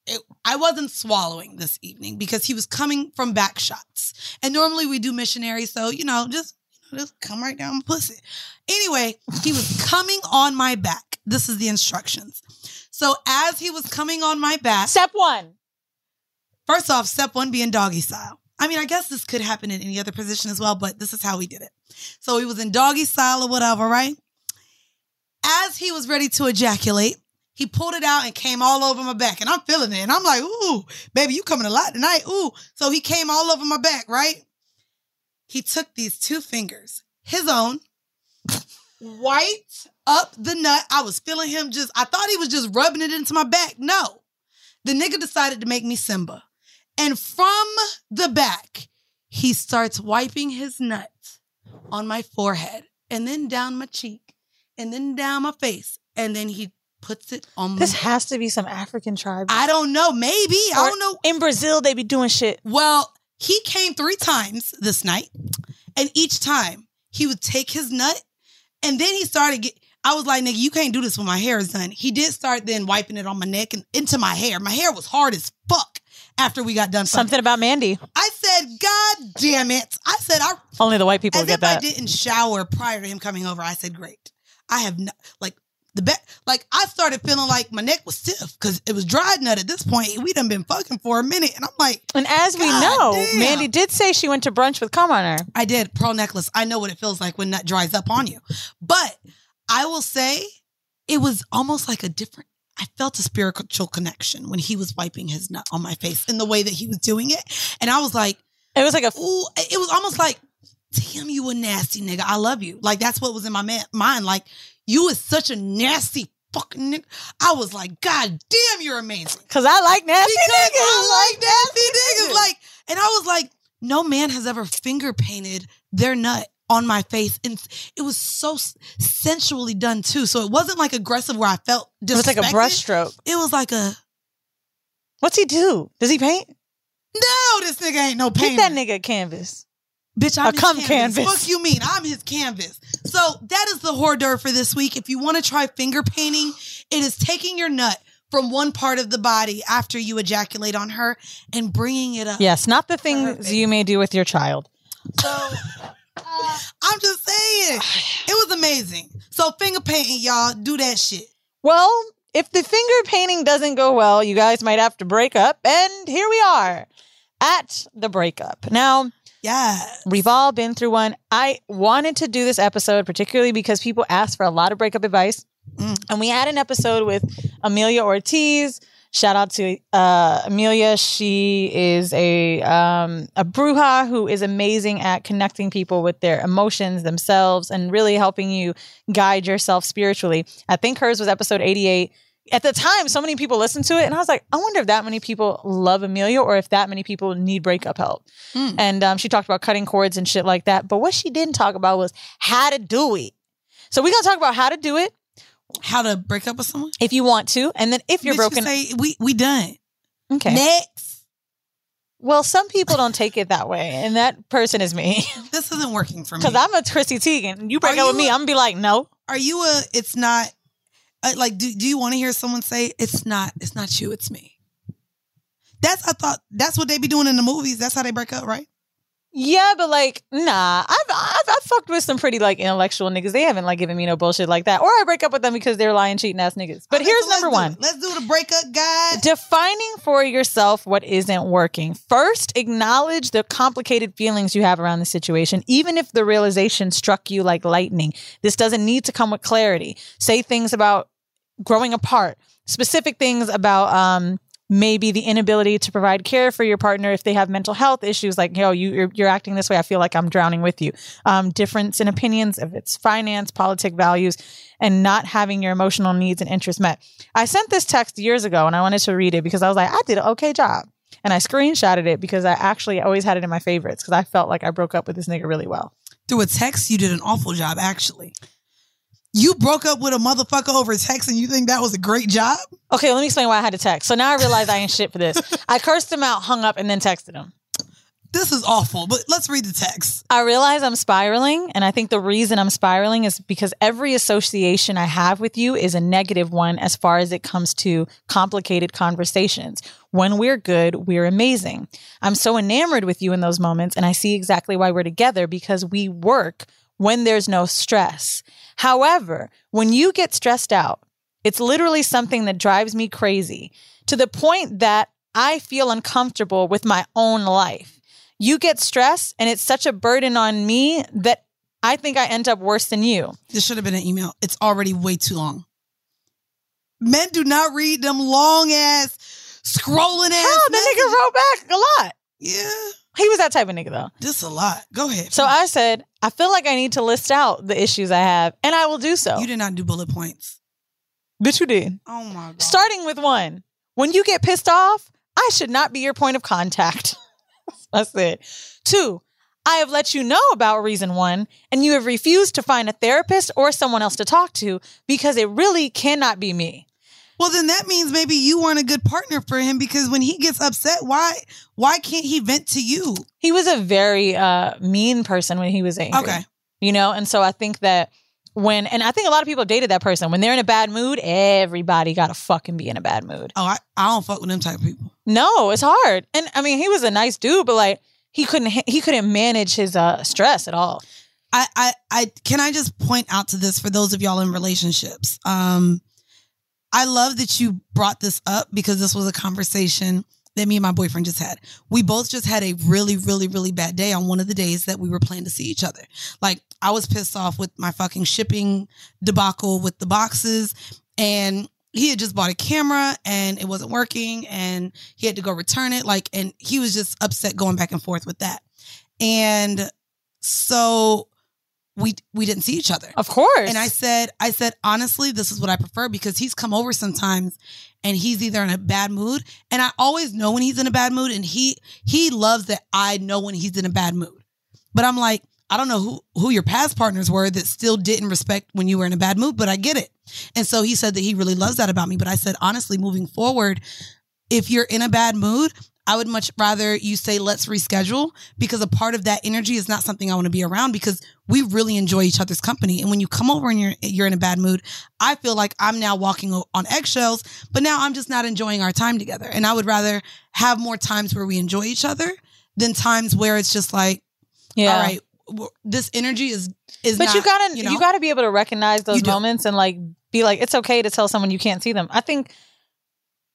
It, I wasn't swallowing this evening because he was coming from back shots, and normally we do missionary, so you know, just just come right down my pussy. Anyway, he was coming on my back. This is the instructions. So as he was coming on my back, step one. First off, step one being doggy style. I mean, I guess this could happen in any other position as well, but this is how we did it. So he was in doggy style or whatever, right? As he was ready to ejaculate, he pulled it out and came all over my back. And I'm feeling it. And I'm like, ooh, baby, you coming a lot tonight. Ooh. So he came all over my back, right? He took these two fingers, his own, wiped up the nut. I was feeling him just, I thought he was just rubbing it into my back. No. The nigga decided to make me Simba. And from the back, he starts wiping his nut on my forehead and then down my cheek and then down my face. And then he puts it on my This has to be some African tribe. I don't know. Maybe. I don't know. In Brazil, they be doing shit. Well, he came three times this night, and each time he would take his nut, and then he started get. I was like, nigga, you can't do this when my hair is done. He did start then wiping it on my neck and into my hair. My hair was hard as fuck after we got done. fucking. Something about Mandy. I said, God damn it. I said, I Only the white people get if I didn't shower prior to him coming over. I said, great. I have no, like the bet. Like I started feeling like my neck was stiff because it was dried nut at this point. We done been fucking for a minute, and I'm like, And as we know, damn. Mandy did say she went to brunch with cum on her. I did pearl necklace. I know what it feels like when nut dries up on you, but I will say it was almost like a different. I felt a spiritual connection when he was wiping his nut on my face in the way that he was doing it, and I was like, It was like a Ooh, it was almost like, damn, you a nasty nigga. I love you. Like that's what was in my ma- mind. Like you is such a nasty fucking nigga. I was like, God damn, you're amazing. Because I like nasty Because niggas. I like nasty niggas. Like, and I was like, no man has ever finger painted their nut on my face, and it was so sensually done too. So it wasn't like aggressive where I felt. It was like a disrespected. brush stroke. It was like a What's he do? Does he paint? no. This nigga ain't no painter. Get that nigga a canvas. Bitch, I'm A his cum canvas. canvas. Fuck you mean? I'm his canvas. So that is the hors d'oeuvre for this week. If you want to try finger painting, it is taking your nut from one part of the body after you ejaculate on her and bringing it up. Yes, not the things you may do with your child. So I'm just saying, it was amazing. So finger painting, y'all, do that shit. Well, if the finger painting doesn't go well, you guys might have to break up. And here we are at the breakup. Now, Yeah. We've all been through one. I wanted to do this episode particularly because people asked for a lot of breakup advice. Mm. And we had an episode with Amelia Ortiz. Shout out to uh, Amelia. She is a um, a bruja who is amazing at connecting people with their emotions themselves and really helping you guide yourself spiritually. I think hers was episode 88 at the time, so many people listened to it, and I was like, I wonder if that many people love Amelia or if that many people need breakup help. And um, she talked about cutting cords and shit like that. But what she didn't talk about was how to do it. So we're gonna talk about how to do it How to break up with someone? if you want to, and then if you're Bitch, broken, you say we we done. okay. Next. Well, some people don't take it that way, and that person is me. This isn't working for me. Because I'm a Chrissy Teigen. You break Are up with you me, I'm gonna be like, no. Are you a? It's not. Uh, like, do do you want to hear someone say it's not? It's not you. It's me. That's I thought that's what they be doing in the movies. That's how they break up, right? Yeah, but like, nah. I've, I've I've fucked with some pretty like intellectual niggas. They haven't like given me no bullshit like that, or I break up with them because they're lying, cheating ass niggas. But Okay, here's so number one. Let's do the breakup guide. Defining for yourself what isn't working. First, acknowledge the complicated feelings you have around the situation, even if the realization struck you like lightning. This doesn't need to come with clarity. Say things about growing apart, specific things about um, maybe the inability to provide care for your partner if they have mental health issues, like, yo, you, you're, you're acting this way. I feel like I'm drowning with you. Um, difference in opinions, if it's finance, politic values, and not having your emotional needs and interests met. I sent this text years ago and I wanted to read it because I was like, I did an okay job. And I screenshotted it because I actually always had it in my favorites because I felt like I broke up with this nigga really well. Through a text, you did an awful job, actually. You broke up with a motherfucker over text and you think that was a great job? Okay, let me explain why I had to text. So now I realize I ain't shit for this. I cursed him out, hung up, and then texted him. This is awful, but let's read the text. I realize I'm spiraling, and I think the reason I'm spiraling is because every association I have with you is a negative one as far as it comes to complicated conversations. When we're good, we're amazing. I'm so enamored with you in those moments, and I see exactly why we're together because we work when there's no stress. However, when you get stressed out, it's literally something that drives me crazy to the point that I feel uncomfortable with my own life you get stressed and it's such a burden on me that I think I end up worse than you. This should have been an email. It's already way too long. Men do not read them long ass, scrolling ass. Hell, the nigga wrote back a lot. Yeah. He was that type of nigga though. Just a lot. Go ahead. So I said, I feel like I need to list out the issues I have, and I will do so. You did not do bullet points. Bitch, you did. Oh my God. Starting with one. When you get pissed off, I should not be your point of contact. That's it. Two, I have let you know about reason one, and you have refused to find a therapist or someone else to talk to because it really cannot be me. Well, then that means maybe you weren't a good partner for him because when he gets upset, why why can't he vent to you? He was a very uh, mean person when he was angry. Okay. You know, and so I think that when, and I think a lot of people dated that person. When they're in a bad mood, everybody got to fucking be in a bad mood. Oh, I, I don't fuck with them type of people. No, it's hard. And I mean, he was a nice dude, but like he couldn't he couldn't manage his uh stress at all. I, I, I can I just point out to this for those of y'all in relationships. Um, I love that you brought this up because this was a conversation that me and my boyfriend just had. We both just had a really, really, really bad day on one of the days that we were planning to see each other. Like I was pissed off with my fucking shipping debacle with the boxes and he had just bought a camera and it wasn't working and he had to go return it like and he was just upset going back and forth with that. And so we we didn't see each other. Of course. And I said, I said, honestly, this is what I prefer because he's come over sometimes and he's either in a bad mood. And I always know when he's in a bad mood. And he he loves that I know when he's in a bad mood. But I'm like, I don't know who who your past partners were that still didn't respect when you were in a bad mood, but I get it. And so he said that he really loves that about me. But I said, honestly, moving forward, if you're in a bad mood, I would much rather you say, let's reschedule because a part of that energy is not something I want to be around because we really enjoy each other's company. And when you come over and you're, you're in a bad mood, I feel like I'm now walking on eggshells, but now I'm just not enjoying our time together. And I would rather have more times where we enjoy each other than times where it's just like, Yeah. all right, this energy is, is but not, you gotta you, know? gotta be able to recognize those moments and like be like it's okay to tell someone you can't see them i think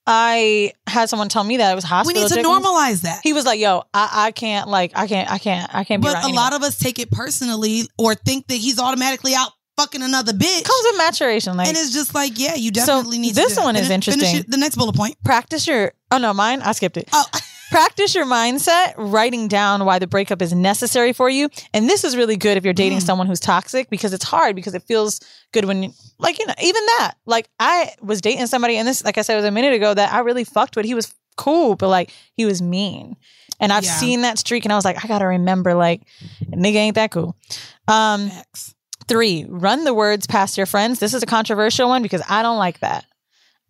i had someone tell me that it was hospital. we need to jiggles. normalize that. he was like yo i, I can't like i can't i can't i can't be But a lot of us take it personally or think that he's automatically out fucking another bitch. comes with maturation like and it's just like, yeah, you So definitely need to. this do one is interesting. the next bullet point. practice your oh no mine i skipped it Oh, practice your mindset writing down why the breakup is necessary for you and this is really good if you're dating Mm. someone who's toxic because it's hard because it feels good when you like you know even that like i was dating somebody and this like i said was a minute ago that i really fucked with he was cool but like he was mean and i've Yeah. seen that streak and i was like i gotta remember like nigga ain't that cool um. Three, run the words past your friends. This is a controversial one because I don't like that.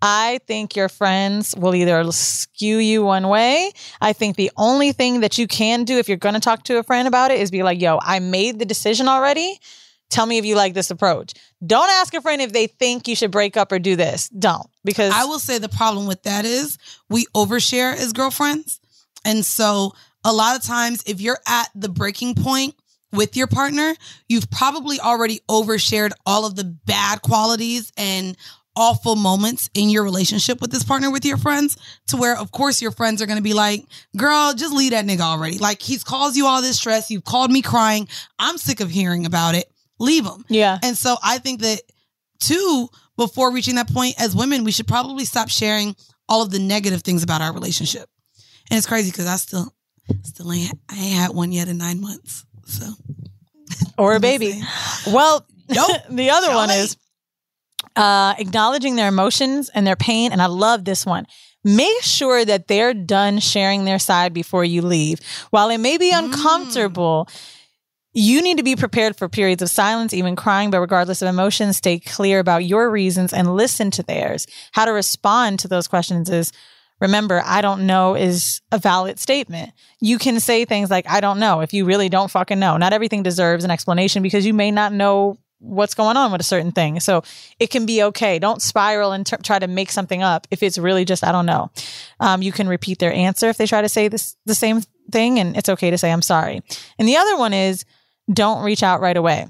I think your friends will either skew you one way. I think the only thing that you can do if you're going to talk to a friend about it is be like, yo, I made the decision already. Tell me if you like this approach. Don't ask a friend if they think you should break up or do this. Don't because I will say the problem with that is we overshare as girlfriends. And so a lot of times, if you're at the breaking point with your partner, you've probably already overshared all of the bad qualities and awful moments in your relationship with this partner with your friends to where of course your friends are going to be like girl just leave that nigga already like he's caused you all this stress you've called me crying i'm sick of hearing about it leave him yeah. and so I think that two, before reaching that point as women, we should probably stop sharing all of the negative things about our relationship. And it's crazy because I still still ain't I ain't had one yet in nine months. So or a baby. Well, Nope. the other one is uh, acknowledging their emotions and their pain. And I love this one. Make sure that they're done sharing their side before you leave. While it may be Mm. uncomfortable, You need to be prepared for periods of silence, even crying, but regardless of emotions, stay clear about your reasons and listen to theirs. How to respond to those questions is remember, I don't know is a valid statement. You can say things like, I don't know if you really don't fucking know. Not everything deserves an explanation because you may not know what's going on with a certain thing. So it can be okay. Don't spiral and t- try to make something up if it's really just, I don't know. Um, you can repeat their answer if they try to say this, the same thing, and it's okay to say, I'm sorry. And the other one is, don't reach out right away.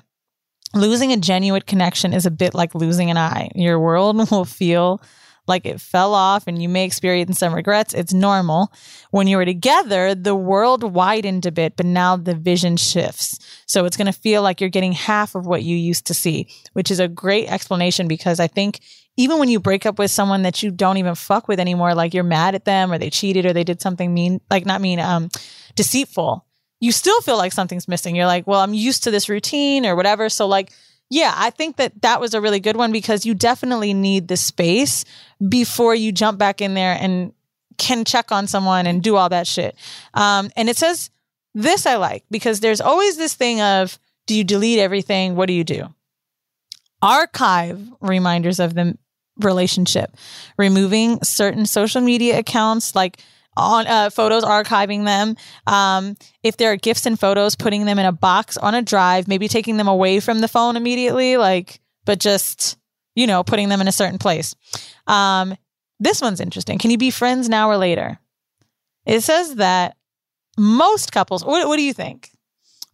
Losing a genuine connection is a bit like losing an eye. Your world will feel like it fell off and you may experience some regrets. It's normal. When you were together, the world widened a bit, but now the vision shifts. So it's going to feel like you're getting half of what you used to see, which is a great explanation because I think even when you break up with someone that you don't even fuck with anymore, like you're mad at them or they cheated or they did something mean, like not mean, um, deceitful, you still feel like something's missing. You're like, well, I'm used to this routine or whatever. So like, yeah, I think that that was a really good one because you definitely need the space before you jump back in there and can check on someone and do all that shit. Um, and it says this I like because there's always this thing of do you delete everything? What do you do? Archive reminders of the relationship, removing certain social media accounts like on uh, photos, archiving them. Um, if there are gifts and photos, putting them in a box on a drive, maybe taking them away from the phone immediately, like, but just, you know, putting them in a certain place. Um, this one's interesting. Can you be friends now or later? It says that most couples, what, what do you think?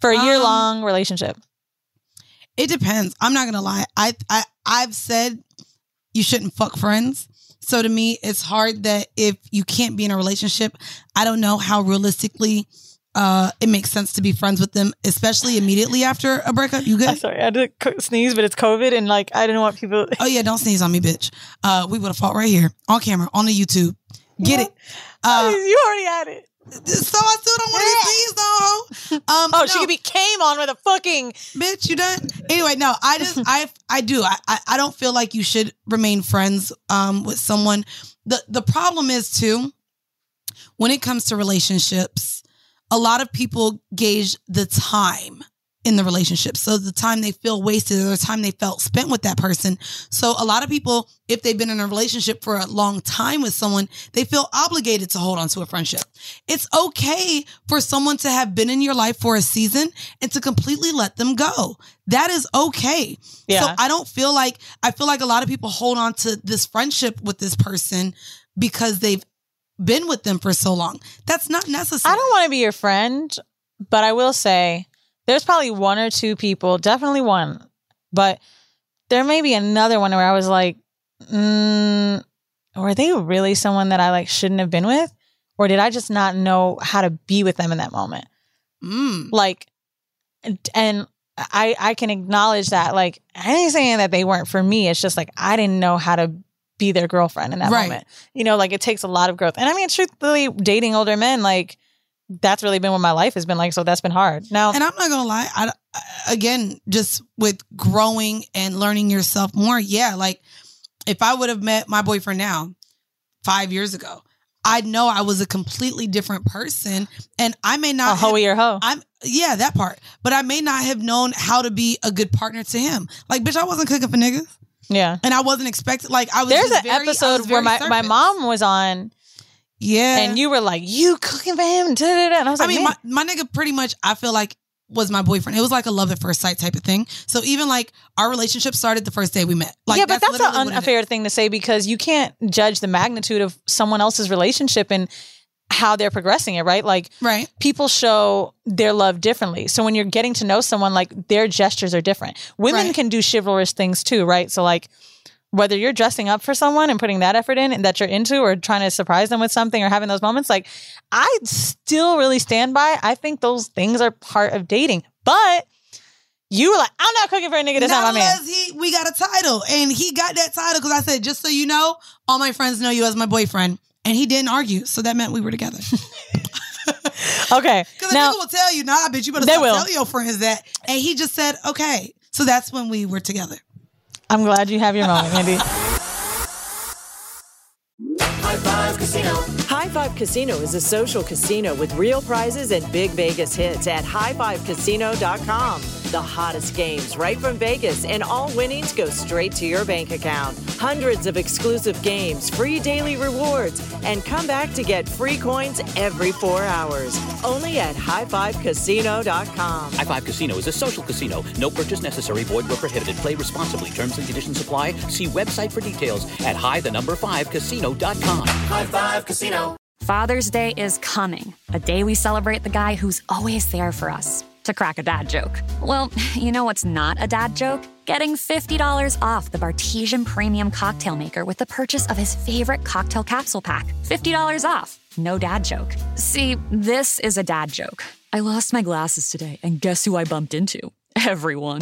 For a Um, year long relationship. It depends. I'm not gonna lie. I I I've said you shouldn't fuck friends. So to me, it's hard that if you can't be in a relationship, I don't know how realistically uh it makes sense to be friends with them, especially immediately after a breakup. You good? Sorry, I had to sneeze, but it's COVID and like, I didn't want people. Oh yeah, don't sneeze on me, bitch. Uh we would have fought right here on camera on the YouTube. Get it? Uh, you already had it. So I still don't want to sneeze though. Um, Oh, she no. could be came on with a fucking bitch. You done? Anyway, no. I just I I do. I, I I don't feel like you should remain friends um with someone. the The problem is too when it comes to relationships. A lot of people gauge the time in the relationship. So the time they feel wasted or the time they felt spent with that person. So a lot of people, if they've been in a relationship for a long time with someone, they feel obligated to hold on to a friendship. It's okay for someone to have been in your life for a season and to completely let them go. That is okay. Yeah. So I don't feel like, I feel like a lot of people hold on to this friendship with this person because they've been with them for so long. That's not necessary. I don't want to be your friend, but I will say there's probably one or two people, definitely one, but there may be another one where I was like, mm, were they really someone that I like shouldn't have been with? Or did I just not know how to be with them in that moment? Mm. Like, and I I can acknowledge that. Like, I ain't saying that they weren't for me. It's just like I didn't know how to be their girlfriend in that Right. moment. You know, like it takes a lot of growth. And I mean, truthfully, dating older men, like that's really been what my life has been like. So that's been hard. Now, And I'm not gonna lie. I again, just with growing and learning yourself more. Yeah, like if I would have met my boyfriend now, five years ago, I'd know I was a completely different person, and I may not. a hoe have- or hoe. I'm yeah, that part. But I may not have known how to be a good partner to him. Like, bitch, I wasn't cooking for niggas, Yeah. and I wasn't expecting. Like, I was. There's just an very- episode where my, my mom was on yeah, and you were like, you cooking for him? And I was like, I like, mean, my, my nigga pretty much, I feel like, was my boyfriend. It was like a love at first sight type of thing. So even like our relationship started the first day we met. Like, yeah, but that's, literally an unfair thing to say because you can't judge the magnitude of someone else's relationship and how they're progressing it, right? Like, right. people show their love differently. So when you're getting to know someone, like their gestures are different. Women Right. can do chivalrous things too, right? So like whether you're dressing up for someone and putting that effort in and that you're into or trying to surprise them with something or having those moments, like I still really stand by. I think those things are part of dating. But you were like, I'm not cooking for a nigga that's not, Not my man. he, we got a title, and he got that title because I said, just so you know, all my friends know you as my boyfriend, and he didn't argue, so that meant we were together. Okay. Because Now nigga will tell you, nah, bitch, you better They will. telling your friends that, and he just said, okay, so that's when we were together. I'm glad you have your moment, Mindy. High five, Casino. High Five Casino is a social casino with real prizes and big Vegas hits at highfivecasino.com. The hottest games right from Vegas, and all winnings go straight to your bank account. Hundreds of exclusive games, free daily rewards, and come back to get free coins every four hours. Only at highfivecasino.com. High Five Casino is a social casino. No purchase necessary. Void where prohibited. Play responsibly. Terms and conditions apply. See website for details at high the number five casino.com. High Five Casino. Father's Day is coming, a day we celebrate the guy who's always there for us. To crack a dad joke. Well, you know what's not a dad joke? Getting $50 off the Bartesian Premium Cocktail Maker with the purchase of his favorite cocktail capsule pack. $50 off. No dad joke. See, this is a dad joke. I lost my glasses today, and guess who I bumped into? Everyone.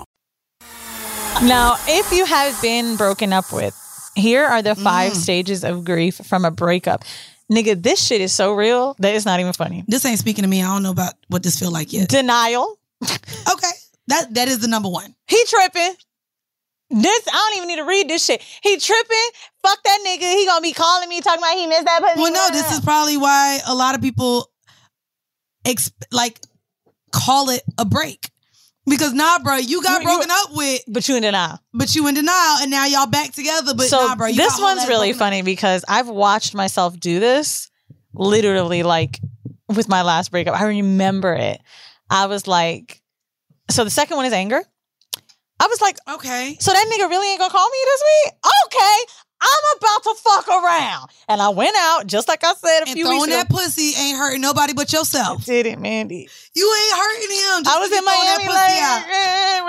Now, if you have been broken up with, here are the five Mm. stages of grief from a breakup. Nigga, this shit is so real that it's not even funny. This ain't speaking to me. I don't know about what this feel like yet. Denial. okay. That that is the number one. He tripping. This I don't even need to read this shit. He tripping. Fuck that nigga. He gonna be calling me talking about he missed that. pussy. Well, no, this is probably why a lot of people exp- like call it a break. Because nah, bro, you got You- you- broken up with, but you in denial. but you in denial, and now y'all back together. But so nah, bro, you this one's really broken up. funny because I've watched myself do this literally like with my last breakup. I remember it. I was like, so the second one is anger. I was like, Okay. so that nigga really ain't gonna call me this week? Okay, I'm about to fuck around. And I went out just like I said a And few throwing weeks that pussy ain't hurting nobody but yourself. Did it, Mandy? You ain't hurting him. I was in Miami like, man,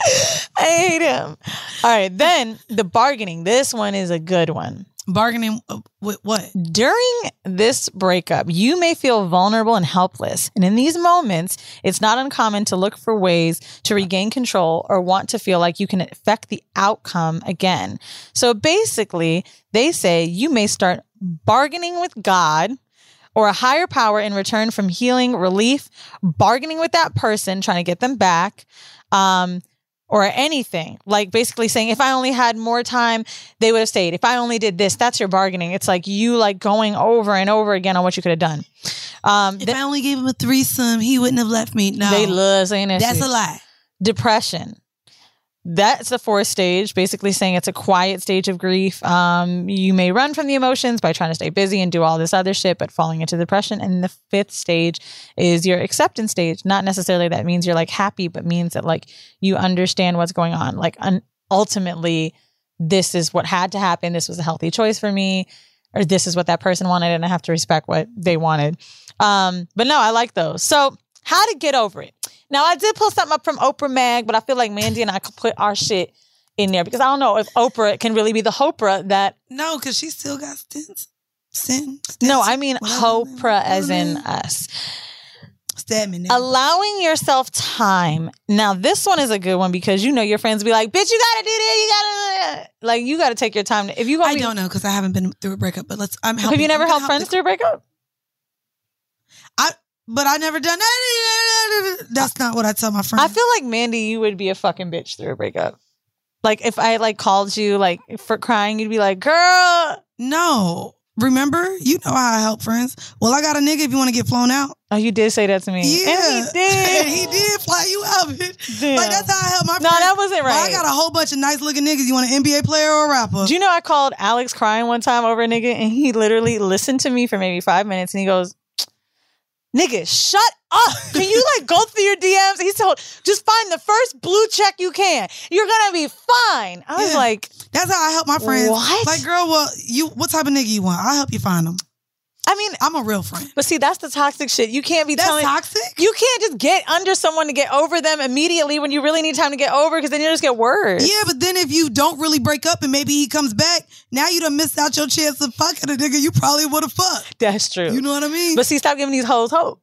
I hate him. All right, then the bargaining. This one is a good one. Bargaining uh, with what? During this breakup, you may feel vulnerable and helpless. And in these moments, it's not uncommon to look for ways to regain control or want to feel like you can affect the outcome again. So basically, they say you may start bargaining with God or a higher power in return from healing, relief, bargaining with that person, trying to get them back. Um, or anything. Like basically saying if i only had more time they would have stayed. If i only did this that's your bargaining. It's like you like going over and over again on what you could have done. Um If th- I only gave him a threesome, he wouldn't have left me. No, they love saying that that's shit. a lie. depression that's the fourth stage basically saying it's a quiet stage of grief. Um you may run from the emotions by trying to stay busy and do all this other shit but falling into depression. And the fifth stage is your acceptance stage. Not necessarily that means you're like happy but means that like you understand what's going on. Like un- ultimately this is what had to happen. This was a healthy choice for me or this is what that person wanted and i have to respect what they wanted. Um but no i like those. So how to get over it now I did pull something up from Oprah Mag, but I feel like Mandy and I could put our shit in there because I don't know if Oprah can really be the Hopra that. No, because she still got stents. Sin. No, I mean Whatever, Hopra as in mm-hmm. us. Stedman. Allowing yourself time. Now this one is a good one because you know your friends be like, "Bitch, you gotta do this. You gotta like you gotta take your time. To, if you I be, don't know because I haven't been through a breakup, but let's. I'm have helping. you never I'm helped friends this- through a breakup? I, but I never done that. That's not what I tell my friends. I feel like Mandy, you would be a fucking bitch through a breakup. Like if I like called you like for crying, you'd be like, "Girl, no, Remember? You know how I help friends. Well, I got a nigga if you want to get flown out. Oh, you did say that to me. Yeah. And he did. And he did fly you out, bitch. Damn. Like, that's how I help my friends. No, friends. that wasn't Well, I got a whole bunch of nice looking niggas. You want an NBA player or a rapper? Do you know I called Alex crying one time over a nigga and he literally listened to me for maybe five minutes and he goes, Nigga, shut Oh, up. Can you like go through your DMs? He told, just find the first blue check you can. You're gonna be fine. I was Yeah. like, That's how I help my friends. What? Like, girl, well, you what type of nigga you want? I'll help you find them. I mean, I'm a real friend. but see, that's the toxic shit. You can't be That's telling toxic? You can't just get under someone to get over them immediately when you really need time to get over because then you just get worse. Yeah, but then if you don't really break up and maybe he comes back, now you done missed out your chance of fucking a nigga you probably would have fucked. That's true. You know what I mean? But see, stop giving these hoes hope.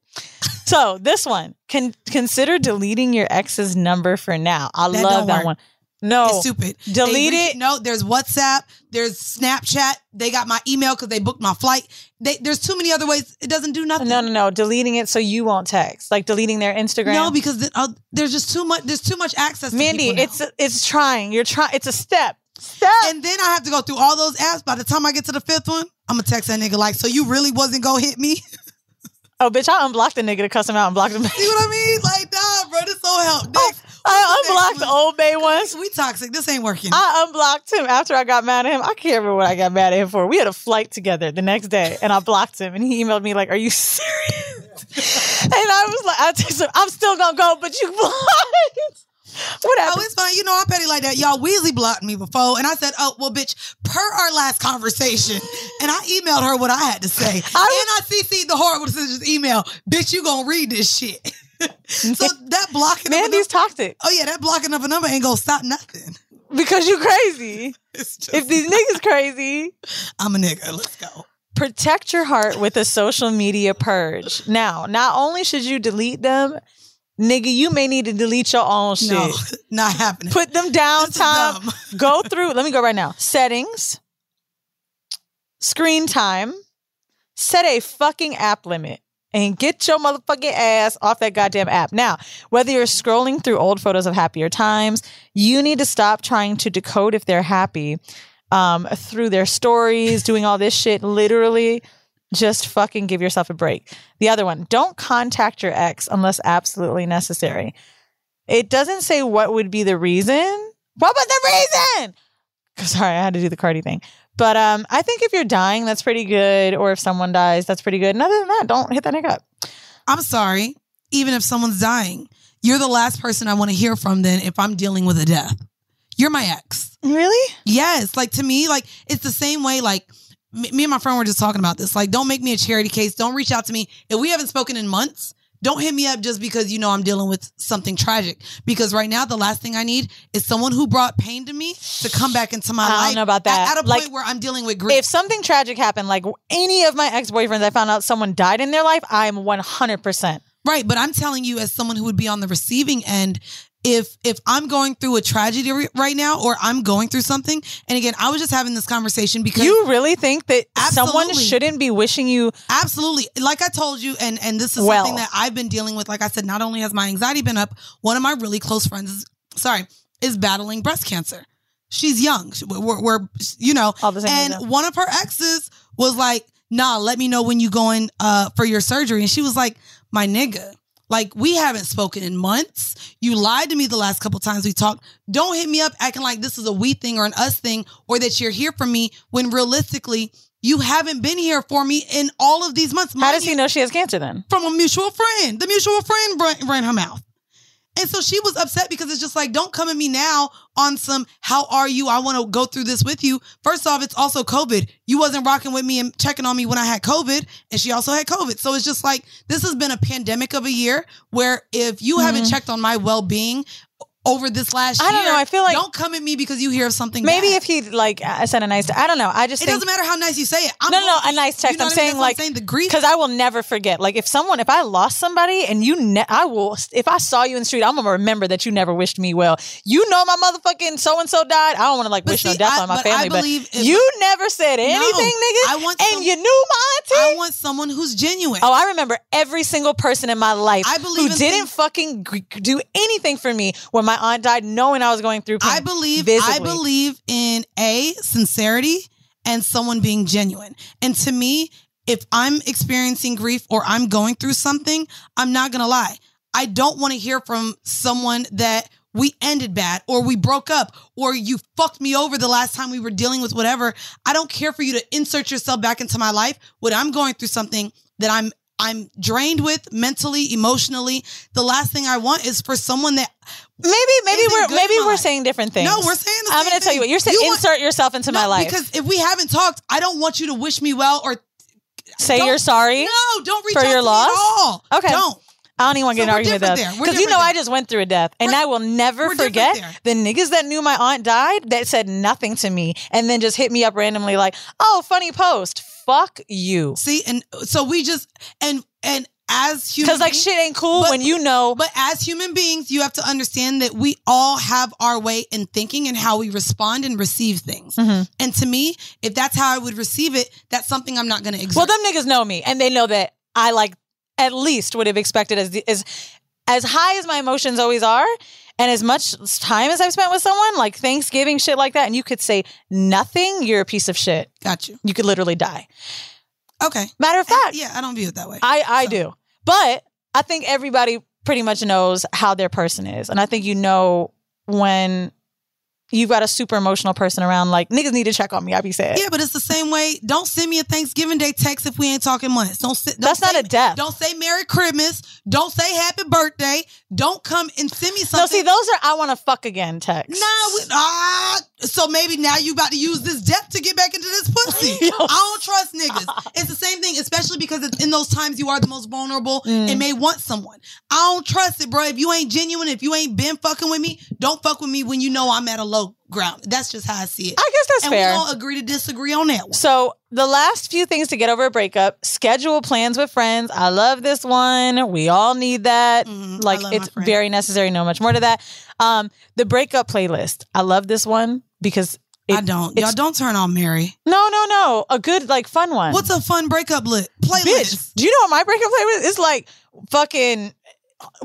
So this one, can consider deleting your ex's number for now. I That love don't that work. one. No, It's stupid. Delete They reach- it. No, there's WhatsApp. There's Snapchat. They got my email because they booked my flight. They, there's too many other ways. It doesn't do nothing. No, no, no. Deleting it so you won't text. Like deleting their Instagram. No, because then, uh, there's just too much. There's too much access. To people now. it's it's trying. You're trying. It's a step. Step. And then I have to go through all those apps. By the time I get to the fifth one, I'm gonna text that nigga like, "So you really wasn't gonna hit me?" oh, bitch! I unblocked the nigga to cuss him out and blocked him. See what I mean? Like, nah, bro, this don't help. Oh, next, I unblocked the old Bay once. we toxic. This ain't working. I unblocked him after I got mad at him. I can't remember what I got mad at him for. We had a flight together the next day, and I blocked him, and he emailed me like, "Are you serious?" and I was like, "I I'm still gonna go, but you blocked." What Oh, it's fine. You know, I'm petty like that. Y'all Weasley blocked me before. And I said, oh, well, bitch, per our last conversation. And I emailed her what I had to say. I and I CC'd the horrible decisions email. Bitch, you gonna read this shit. so that blocking of a Mandy's number, toxic oh yeah, that blocking of a number ain't gonna stop nothing. because you crazy. If these niggas crazy, I'm a nigga. Let's go. protect your heart with a social media purge. Now, not only should you delete them, nigga, you may need to delete your own shit. No, not happening. Put them down, dumb. go through. Let me go right now. Settings, screen time, set a fucking app limit. And get your motherfucking ass off that goddamn app. Now, whether you're scrolling through old photos of happier times, you need to stop trying to decode if they're happy um, through their stories, doing all this shit. Literally, just fucking give yourself a break. The other one, don't contact your ex unless absolutely necessary. It doesn't say what would be the reason. What was the reason? Sorry, I had to do the Cardi thing. But um, I think if you're dying, that's pretty good. Or if someone dies, that's pretty good. And other than that, don't hit that nigga up. I'm sorry. Even if someone's dying, you're the last person I want to hear from then if I'm dealing with a death. You're my ex. Really? Yes. Like to me, like it's the same way, like me, and my friend were just talking about this. Like, don't make me a charity case. Don't reach out to me. If we haven't spoken in months, don't hit me up just because you know I'm dealing with something tragic. Because right now, the last thing I need is someone who brought pain to me to come back into my I don't life. know about that. At, at a Like, point where I'm dealing with grief. If something tragic happened, like any of my ex boyfriends, I found out someone died in their life, I'm 100%. Right, but I'm telling you as someone who would be on the receiving end if if I'm going through a tragedy re- right now or I'm going through something and again I was just having this conversation because You really think that someone shouldn't be wishing you Absolutely. Like I told you, and and this is Well. something that I've been dealing with. Like I said, not only has my anxiety been up, one of my really close friends, is, sorry, is battling breast cancer. She's young. We're, we're you know, All the same and yeah. one of her exes was like, "Nah, let me know when you going uh for your surgery." And she was like, "My nigga." Like we haven't spoken in months. You lied to me the last couple times we talked. Don't hit me up acting like this is a we thing or an us thing or that you're here for me when realistically you haven't been here for me in all of these months. How does he know she has cancer then? From a mutual friend. The mutual friend ran, ran her mouth. And so she was upset because it's just like, don't come at me now on some, how are you? I want to go through this with you. First off, it's also COVID. You wasn't rocking with me and checking on me when I had COVID, and she also had COVID. So it's just like, this has been a pandemic of a year where if you haven't mm-hmm. checked on my well being over this last Mm-hmm. I don't know. I feel like- don't come at me because you hear of something. Maybe bad. if he like uh, sent a nice, I don't know. I just it think doesn't matter how nice you say it. I'm no, no, no, a nice text. You know I'm I mean? saying like saying the grief. because I will never forget. Like if someone, if I lost somebody and you, ne- I will. If I saw you in the street, I'm gonna remember that you never wished me well. You know, my motherfucking so and so died. I don't want to like But wish no death I- on my but I family, but you never said anything, nigga. I want and some- you knew my auntie. I want someone who's genuine. Oh, I remember every single person in my life I believe who didn't things- fucking do anything for me when my aunt died, knowing I was going through pain. I believe I believe in a sincerity and someone being genuine. And to me, if I'm experiencing grief or I'm going through something, I'm not going to lie. I don't want to hear from someone that we ended bad or we broke up or you fucked me over the last time we were dealing with whatever. I don't care for you to insert yourself back into my life when I'm going through something that I'm I'm drained with mentally, emotionally. The last thing I want is for someone that maybe maybe we're maybe we're life. saying different things. No, we're saying the same thing. I'm gonna tell you what you're saying. You want- insert yourself into my life. Because if we haven't talked, I don't want you to wish me well or Say you're sorry. No, don't reach for out your to loss. me at all. Okay. Don't. I don't even want to So get an argument with that because you know different I just went through a death, and I will never forget the niggas that knew my aunt died that said nothing to me, and then just hit me up randomly like, "Oh, funny post." Fuck you. See, and so we just and and as human Because like beings- shit ain't cool but- when you know. But as human beings, you have to understand that we all have our way in thinking and how we respond and receive things. Mm-hmm. And to me, if that's how I would receive it, that's something I'm not going to exert. Well, them niggas know me, and they know that I like at least would have expected as as as high as my emotions always are, and as much time as I've spent with someone, like Thanksgiving shit like that, and you could say nothing, you're a piece of shit. Got you. You could literally die. Okay. Matter of fact, Yeah, I don't view it that way. I I do, but I think everybody pretty much knows how their person is, and I think you know when you've got a super emotional person around. Like niggas need to check on me. I be sad. Yeah, but it's the same way. Don't send me a Thanksgiving Day text if we ain't talking months. Don't, sit, don't That's not a death. Don't say Merry Christmas. Don't say Happy Birthday. Don't come and send me No, something. see, those are I want to fuck again texts. Nah, we, ah, so maybe now you about to use this death to get back into this pussy. I don't trust niggas. It's the same thing, especially because it's in those times you are the most vulnerable Mm. and may want someone. I don't trust it, bro. If you ain't genuine, if you ain't been fucking with me, don't fuck with me when you know I'm at a low ground. That's just how I see it. I guess that's and fair. we don't agree to disagree on that one. So the last few things to get over a breakup: schedule plans with friends. I love this one. We all need that. Mhm, Like it's very necessary. No much more to that. Um, the breakup playlist. I love this one because it, I don't. Y'all don't turn on Mary. No, no, no. A good like fun one. What's a fun breakup lit playlist? bitch? Do you know what my breakup playlist is It's like? Fucking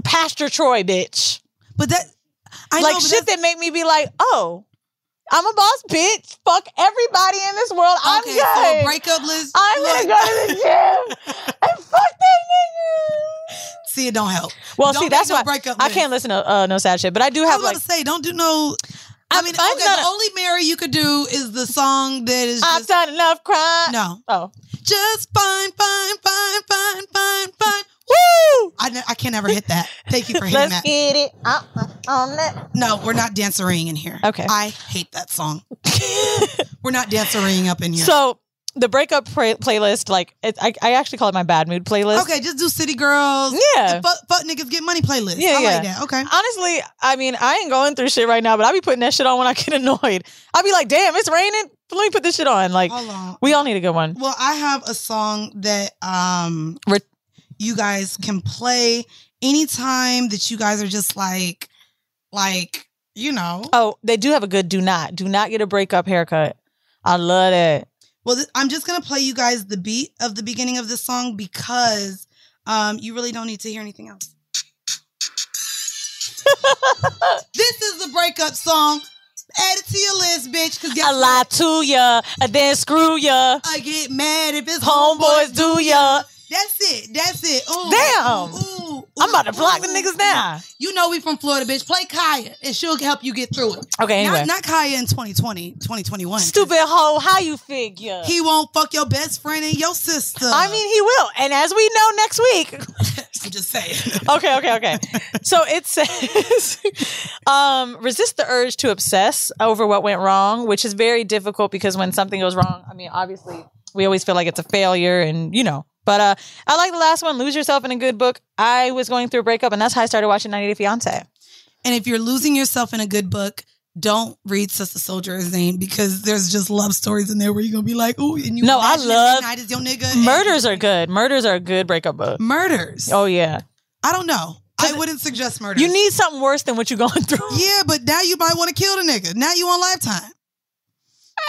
Pastor Troy, bitch. But that I like know, shit that make me be like, oh, I'm a boss, bitch. Fuck everybody in this world. I'm Okay, good. so a breakup list. I'm look, gonna go to the gym and fuck that nigga. See, it don't help. Well, Don't see, that's no why breakup I list. can't listen to uh, no sad shit, but I do I was have about like to say, don't do no. I mean, okay, the a- only Mary you could do is the song that is just I've just done enough crime. no, Oh, just fine, fine, fine, fine, fine, fine. Woo! I, I can't ever hit that. Thank you for hitting Let's that. get it uh, on that. No, we're not dancering in here. Okay. I hate that song. we're not dancering up in here. So the breakup playlist, like it, I, I actually call it my bad mood playlist. okay, just do City Girls. Yeah. Fuck, fuck niggas get money playlist. Yeah, I yeah. like that. Okay. Honestly, I mean, I ain't going through shit right now, but I be putting that shit on when I get annoyed. I'll be like, damn, it's raining. Let me put this shit on. Like, on. we all need a good one. Well, I have a song that um Re- you guys can play anytime that you guys are just like like, you know. Oh, they do have a good do not. Do not get a breakup haircut. I love that. Well, th- I'm just to play you guys the beat of the beginning of this song because um you really don't need to hear anything else. this is the breakup song. Add it to your list, bitch, cuz I lie to ya, and then screw ya. I get mad if it's Homeboys do ya. That's it. That's it. Ooh, Damn. Ooh, ooh, I'm about to block the niggas now. You know we from Florida, bitch. Play Khia, and she'll help you get through it. Okay, anyway. Not, not Khia in 2020, 2021. Stupid hoe, how you figure? He won't fuck your best friend and your sister. I mean, he will. And as we know next week. I'm just saying. okay, okay, okay. So it says, um, resist the urge to obsess over what went wrong, which is very difficult because when something goes wrong, I mean, obviously, we always feel like it's a failure and, you know. But uh, I like the last one, Lose Yourself in a Good Book. I was going through a breakup, and that's how I started watching 90 Day Fiance. And if you're losing yourself in a good book, don't read Sister Souljah's name because there's just love stories in there where you're gonna be like, ooh, and you No, I love- night is your nigga. and- Murders are good. Murders are a good breakup book. murders. Oh, yeah. I don't know. I wouldn't suggest murders. You need something worse than what you're going through. yeah, but now you might want to kill the nigga. Now you on lifetime.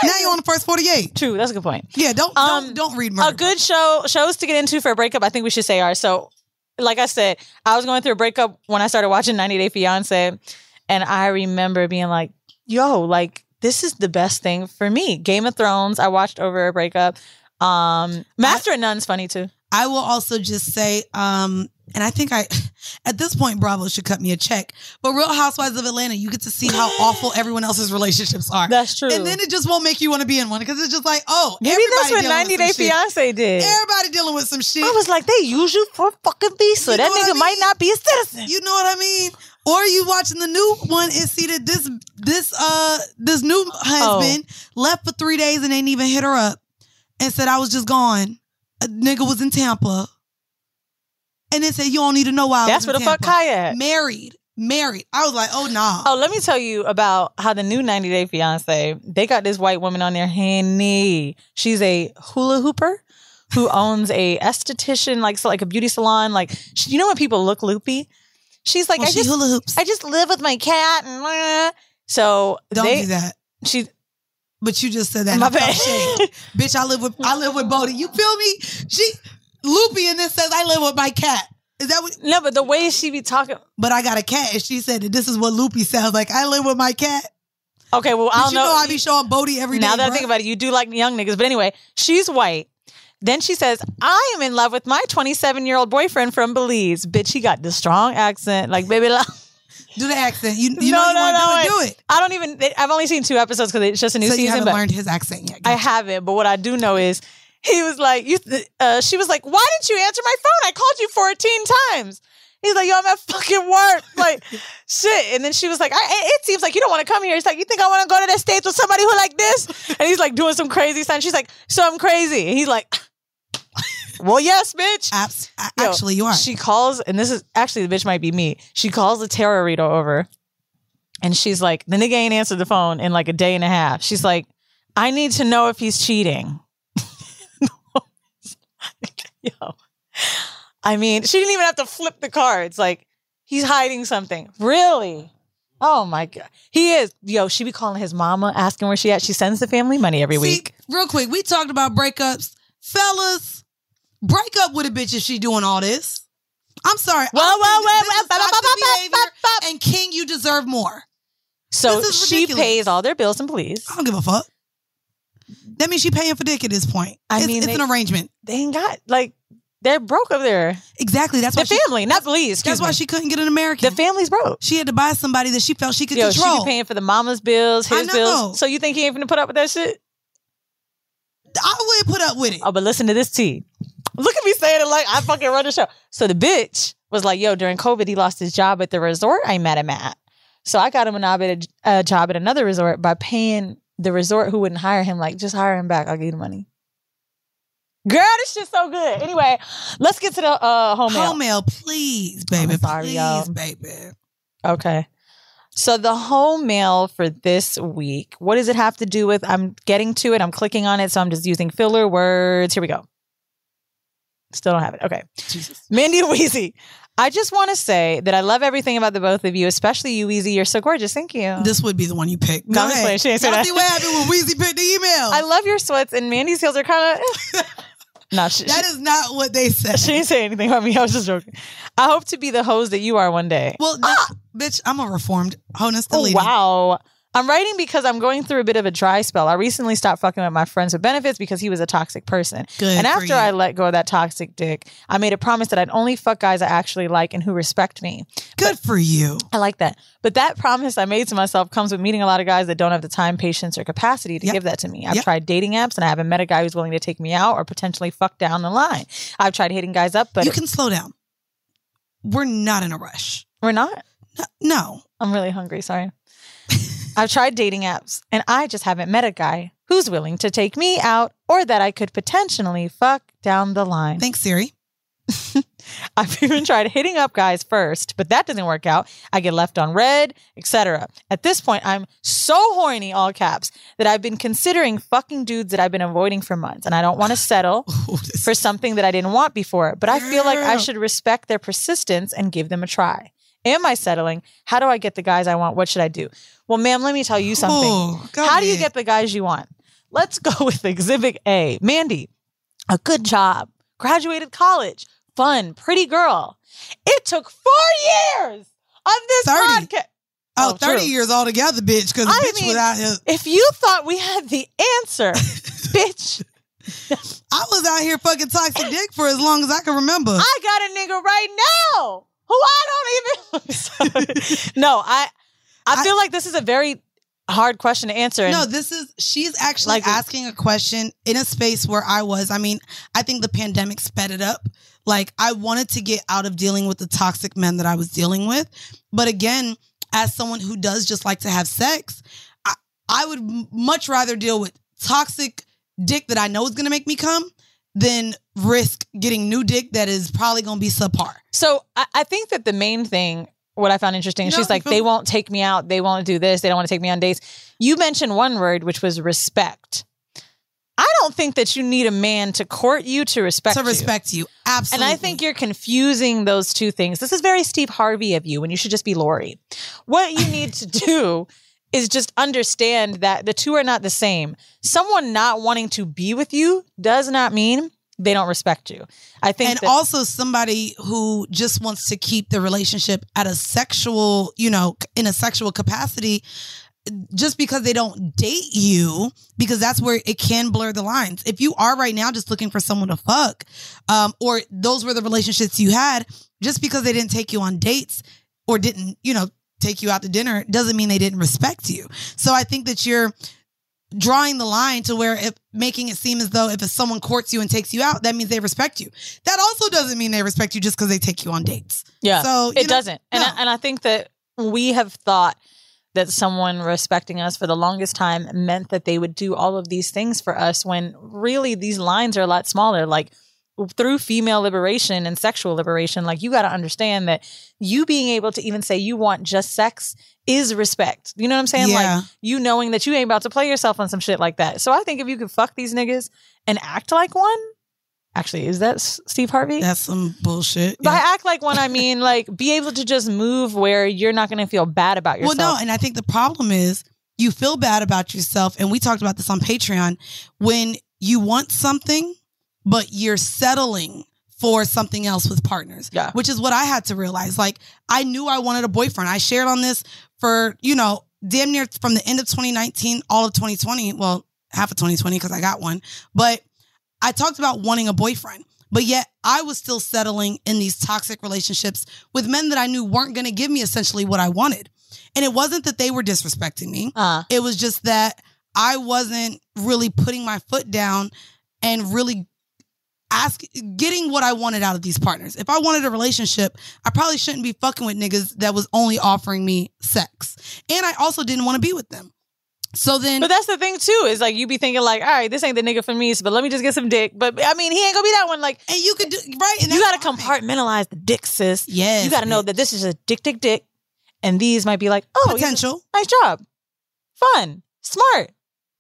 Now you're on the first 48. True, that's a good point. Yeah, don't Um, don't don't read murder. a good show shows to get into for a breakup i think we should say are so like i said i was going through a breakup when i started watching 90 day fiance and i remember being like yo like this is the best thing for me. Game of Thrones, I watched over a breakup. Um, Master of None's funny too. I will also just say, um, and I think I, at this point, Bravo should cut me a check. But Real Housewives of Atlanta, you get to see how awful everyone else's relationships are. That's true. And then it just won't make you want to be in one because it's just like, oh, Maybe that's what 90 Day some shit. Fiance did. Everybody dealing with some shit. I was like, they use you for fucking visa. You that nigga I might not be a citizen. You know what I mean? Or you watching the new one and see that this this uh this new husband Oh. left for three days and ain't even hit her up and said I was just gone. A nigga was in Tampa. And then said you don't need to know why I That's where the fuck. Khia at. Married. Married. I was like, oh nah. Oh, let me tell you about how the new 90 Day Fiance, they got this white woman on there, Henny. She's a hula hooper who owns a esthetician, like so like a beauty salon. Like, she, you know when people look loopy? She's like, Well, I she just hula hoops. I just live with my cat and blah. so Don't they, do that. She But you just said that. My bad. Bitch, I live with I live with Bodie. You feel me? She loopy and then says I live with my cat. Is that what no, but the way she be talking. But I got a cat and she said that this is what loopy sounds like. I live with my cat. Okay, well, I don't you know. know I be showing Bodie every now that I think about it, you do like young niggas. But anyway, she's white. Then she says, I am in love with my 27 year old boyfriend from Belize. Bitch, he got the strong accent. Like, baby, la- Do the accent. You, you no, know you no, want no, to do it. I don't even, I've only seen two episodes because it's just a new So you season. haven't but learned his accent yet. I haven't. But what I do know is he was like, you, uh, she was like, why didn't you answer my phone? I called you 14 times. He's like, yo, I'm at fucking work. Like, shit. And then she was like, I, it seems like you don't want to come here. He's like, you think I want to go to the States with somebody who like this? And he's like doing some crazy stuff. She's like, so I'm crazy. And he's like, well, yes, bitch. Abs- Yo, actually, you are. She calls, and this is actually the bitch might be me. She calls the tarot reader over, and she's like, the nigga ain't answered the phone in like a day and a half. She's like, I need to know if he's cheating. Yo, I mean, she didn't even have to flip the cards. Like, he's hiding something. Really? Oh my god, he is. Yo, she be calling his mama, asking where she at. She sends the family money every See, week. real quick, we talked about breakups. Fellas, break up with a bitch if she doing all this. I'm sorry. Well, I well, think well, this is well, toxic well, well, behavior, and King, you deserve more. So she pays all their bills and please. I don't give a fuck. That means she paying for dick at this point. I it's, mean, it's they- an arrangement. They ain't got like they're broke up there. Exactly. That's what. The why she- family, not Belize. That's why she couldn't get an American. The family's broke. She had to buy somebody that she felt she could Yo, she control. be paying for the mama's bills, his bills. So you think he ain't gonna put up with that shit? I wouldn't put up with it. Oh, but listen to this T. Look at me saying it like I fucking run the show. So the bitch was like, "Yo, during COVID, he lost his job at the resort I met him at. So I got him a job at a job at another resort by paying the resort who wouldn't hire him. Like, just hire him back. I'll give you the money." Girl, this shit's so good. Anyway, let's get to the uh, home mail. Home mail, please, baby. Sorry, please, y'all. baby. Okay. So the home mail for this week, what does it have to do with? I'm getting to it. I'm clicking on it, so I'm just using filler words. Here we go. Still don't have it. Okay. Mandy and Weezy. I just want to say that I love everything about the both of you, especially you, Weezy. You're so gorgeous. Thank you. This would be the one you picked. No, Go ahead. She ain't say that. see what happened when Weezy picked the email? I love your sweats, and Mandy's heels are kind of. no, she, that is not what they said. she didn't say anything about me. I was just joking. I hope to be the hose that you are one day. Well, that, bitch, I'm a reformed honest Oh, wow. I'm writing because I'm going through a bit of a dry spell. I recently stopped fucking with my friends with benefits because he was a toxic person. Good and after. I let go of that toxic dick, I made a promise that I'd only fuck guys I actually like and who respect me. Good for you. I like that. But that promise I made to myself comes with meeting a lot of guys that don't have the time, patience, or capacity to Yep. give that to me. I've Yep. tried dating apps and I haven't met a guy who's willing to take me out or potentially fuck down the line. I've tried hitting guys up, but you can slow down. We're not in a rush. we're not. No. I'm really hungry. Sorry. I've tried dating apps and I just haven't met a guy who's willing to take me out or that I could potentially fuck down the line. Thanks, Siri. I've even tried hitting up guys first, but that doesn't work out. I get left on read, etc. At this point, I'm so horny, all caps, that I've been considering fucking dudes that I've been avoiding for months, and I don't want to settle oh, for something that I didn't want before. But I feel like I should respect their persistence and give them a try. Am I settling? How do I get the guys I want? What should I do? Well, ma'am, let me tell you something. Oh, How do you get the guys you want? Let's go with Exhibit A. Mandy, a good job, graduated college, fun, pretty girl. It took four years of this 30. podcast. Oh, Oh, 30 true. years altogether, bitch. Because bitch mean, without his, If you thought we had the answer, bitch, I was out here fucking toxic dick for as long as I can remember. I got a nigga right now I don't even. No, I, I feel like this is a very hard question to answer. No, this is she's actually Like- asking a question in a space where I was. I mean, I think the pandemic sped it up. Like I wanted to get out of dealing with the toxic men that I was dealing with. But again, as someone who does just like to have sex, I, I would m- much rather deal with toxic dick that I know is going to make me come than risk getting new dick that is probably going to be subpar. So I, I think that the main thing, what I found interesting, No, she's like, they won't take me out. They won't do this. They don't want to take me on dates. You mentioned one word, which was respect. I don't think that you need a man to court you to respect To you. respect you. Absolutely. And I think you're confusing those two things. This is very Steve Harvey of you when you should just be Lori. What you need to do is just understand that the two are not the same. Someone not wanting to be with you does not mean they don't respect you. I think and that- also somebody who just wants to keep the relationship at a sexual, you know, in a sexual capacity just because they don't date you because that's where it can blur the lines. If you are right now just looking for someone to fuck um or those were the relationships you had just because they didn't take you on dates or didn't, you know, take you out to dinner doesn't mean they didn't respect you. So I think that you're drawing the line to where if making it seem as though if someone courts you and takes you out, that means they respect you. That also doesn't mean they respect you just because they take you on dates. Yeah. So it know, doesn't. And I, and I think that we have thought that someone respecting us for the longest time meant that they would do all of these things for us when really these lines are a lot smaller. Like through female liberation and sexual liberation, like you got to understand that you being able to even say you want just sex is respect. You know what I'm saying? Yeah. Like you knowing that you ain't about to play yourself on some shit like that. So I think if you could fuck these niggas and act like one, actually, is that Steve Harvey? That's some bullshit. By act like one, I mean like be able to just move where you're not going to feel bad about yourself. Well, no, and I think the problem is you feel bad about yourself, and we talked about this on Patreon when you want something, but you're settling for something else with partners. Yeah. Which is what I had to realize. Like I knew I wanted a boyfriend. I shared on this for, you know, damn near from the end of 2019, all of 2020. Well, half of 2020 because I got one. But I talked about wanting a boyfriend. But yet I was still settling in these toxic relationships with men that I knew weren't going to give me essentially what I wanted. And it wasn't that they were disrespecting me. Uh, It was just that I wasn't really putting my foot down and really ask getting what I wanted out of these partners. If I wanted a relationship, I probably shouldn't be fucking with niggas that was only offering me sex. And I also didn't want to be with them. So then but that's the thing too is like you be thinking like, all right, this ain't the nigga for me, but let me just get some dick. But I mean, he ain't gonna be that one. Like, and you could do right. And you gotta compartmentalize the dick, sis. Yes, you got to know that this is a dick, dick, dick, and these might be like, oh, Potential. nice job, fun, smart,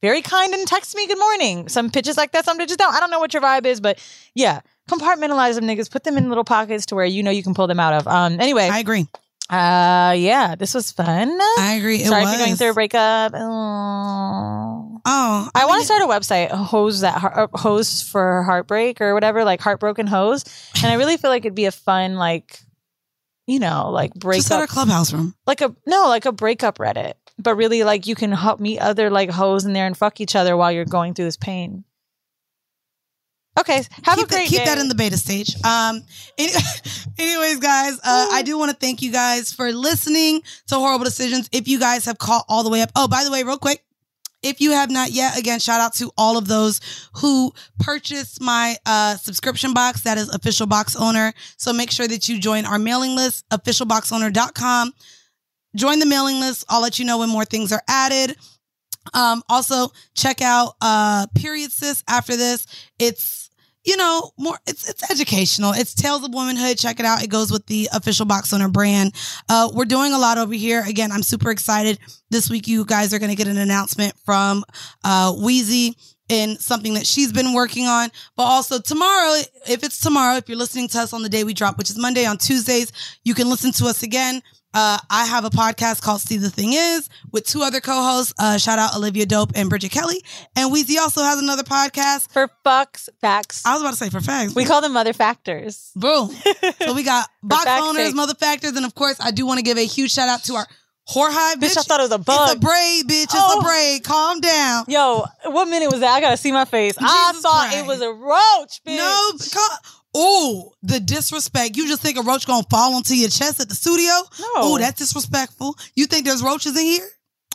very kind, and text me good morning. Some pitches like that, some pitches don't. I don't know what your vibe is, but yeah, compartmentalize them niggas, put them in little pockets to where you know you can pull them out of. Um, anyway, I agree. Uh, yeah, this was fun. I agree. It Sorry if you're going through a breakup. Oh. Oh, I, want to start a website, hose that hose for heartbreak or whatever, like heartbroken hose. And I really feel like it'd be a fun, like, you know, like Just start breakup, a clubhouse room. like a no, like a breakup Reddit. But really, like you can help meet other like hoes in there and fuck each other while you're going through this pain. Okay, have keep a great that, keep day. that in the beta stage. Um, any, anyways, guys, uh, I do want to thank you guys for listening to Horrible Decisions. If you guys have caught all the way up, oh, by the way, real quick, if you have not yet, again, shout out to all of those who purchased my uh, subscription box. That is official box owner. So make sure that you join our mailing list, officialboxowner.com. Join the mailing list. I'll let you know when more things are added. Um, also check out uh Period Sis after this. It's you know, more it's it's educational. It's Tales of Womanhood. Check it out. It goes with the official box owner brand. Uh we're doing a lot over here. Again, I'm super excited. This week you guys are gonna get an announcement from uh Weezy in something that she's been working on. But also tomorrow, if it's tomorrow, if you're listening to us on the day we drop, which is Monday on Tuesdays, you can listen to us again. Uh, I have a podcast called See the Thing Is with two other co-hosts. Uh, shout out Olivia Dope and Bridget Kelly. And Weezy also has another podcast. for fucks facts. I was about to say for facts. We call them mother factors. Boom. so we got box owners, mother factors, and of course, I do want to give a huge shout out to our Whore hive, bitch. Bitch, I thought it was a bug. It's a braid, bitch. It's Oh. a braid. Calm down. Yo, what minute was that? I gotta see my face. I Jesus thought Christ. it was a roach, bitch. No, ca- oh, the disrespect. You just think a roach gonna fall onto your chest at the studio? No. Oh, that's disrespectful. You think there's roaches in here?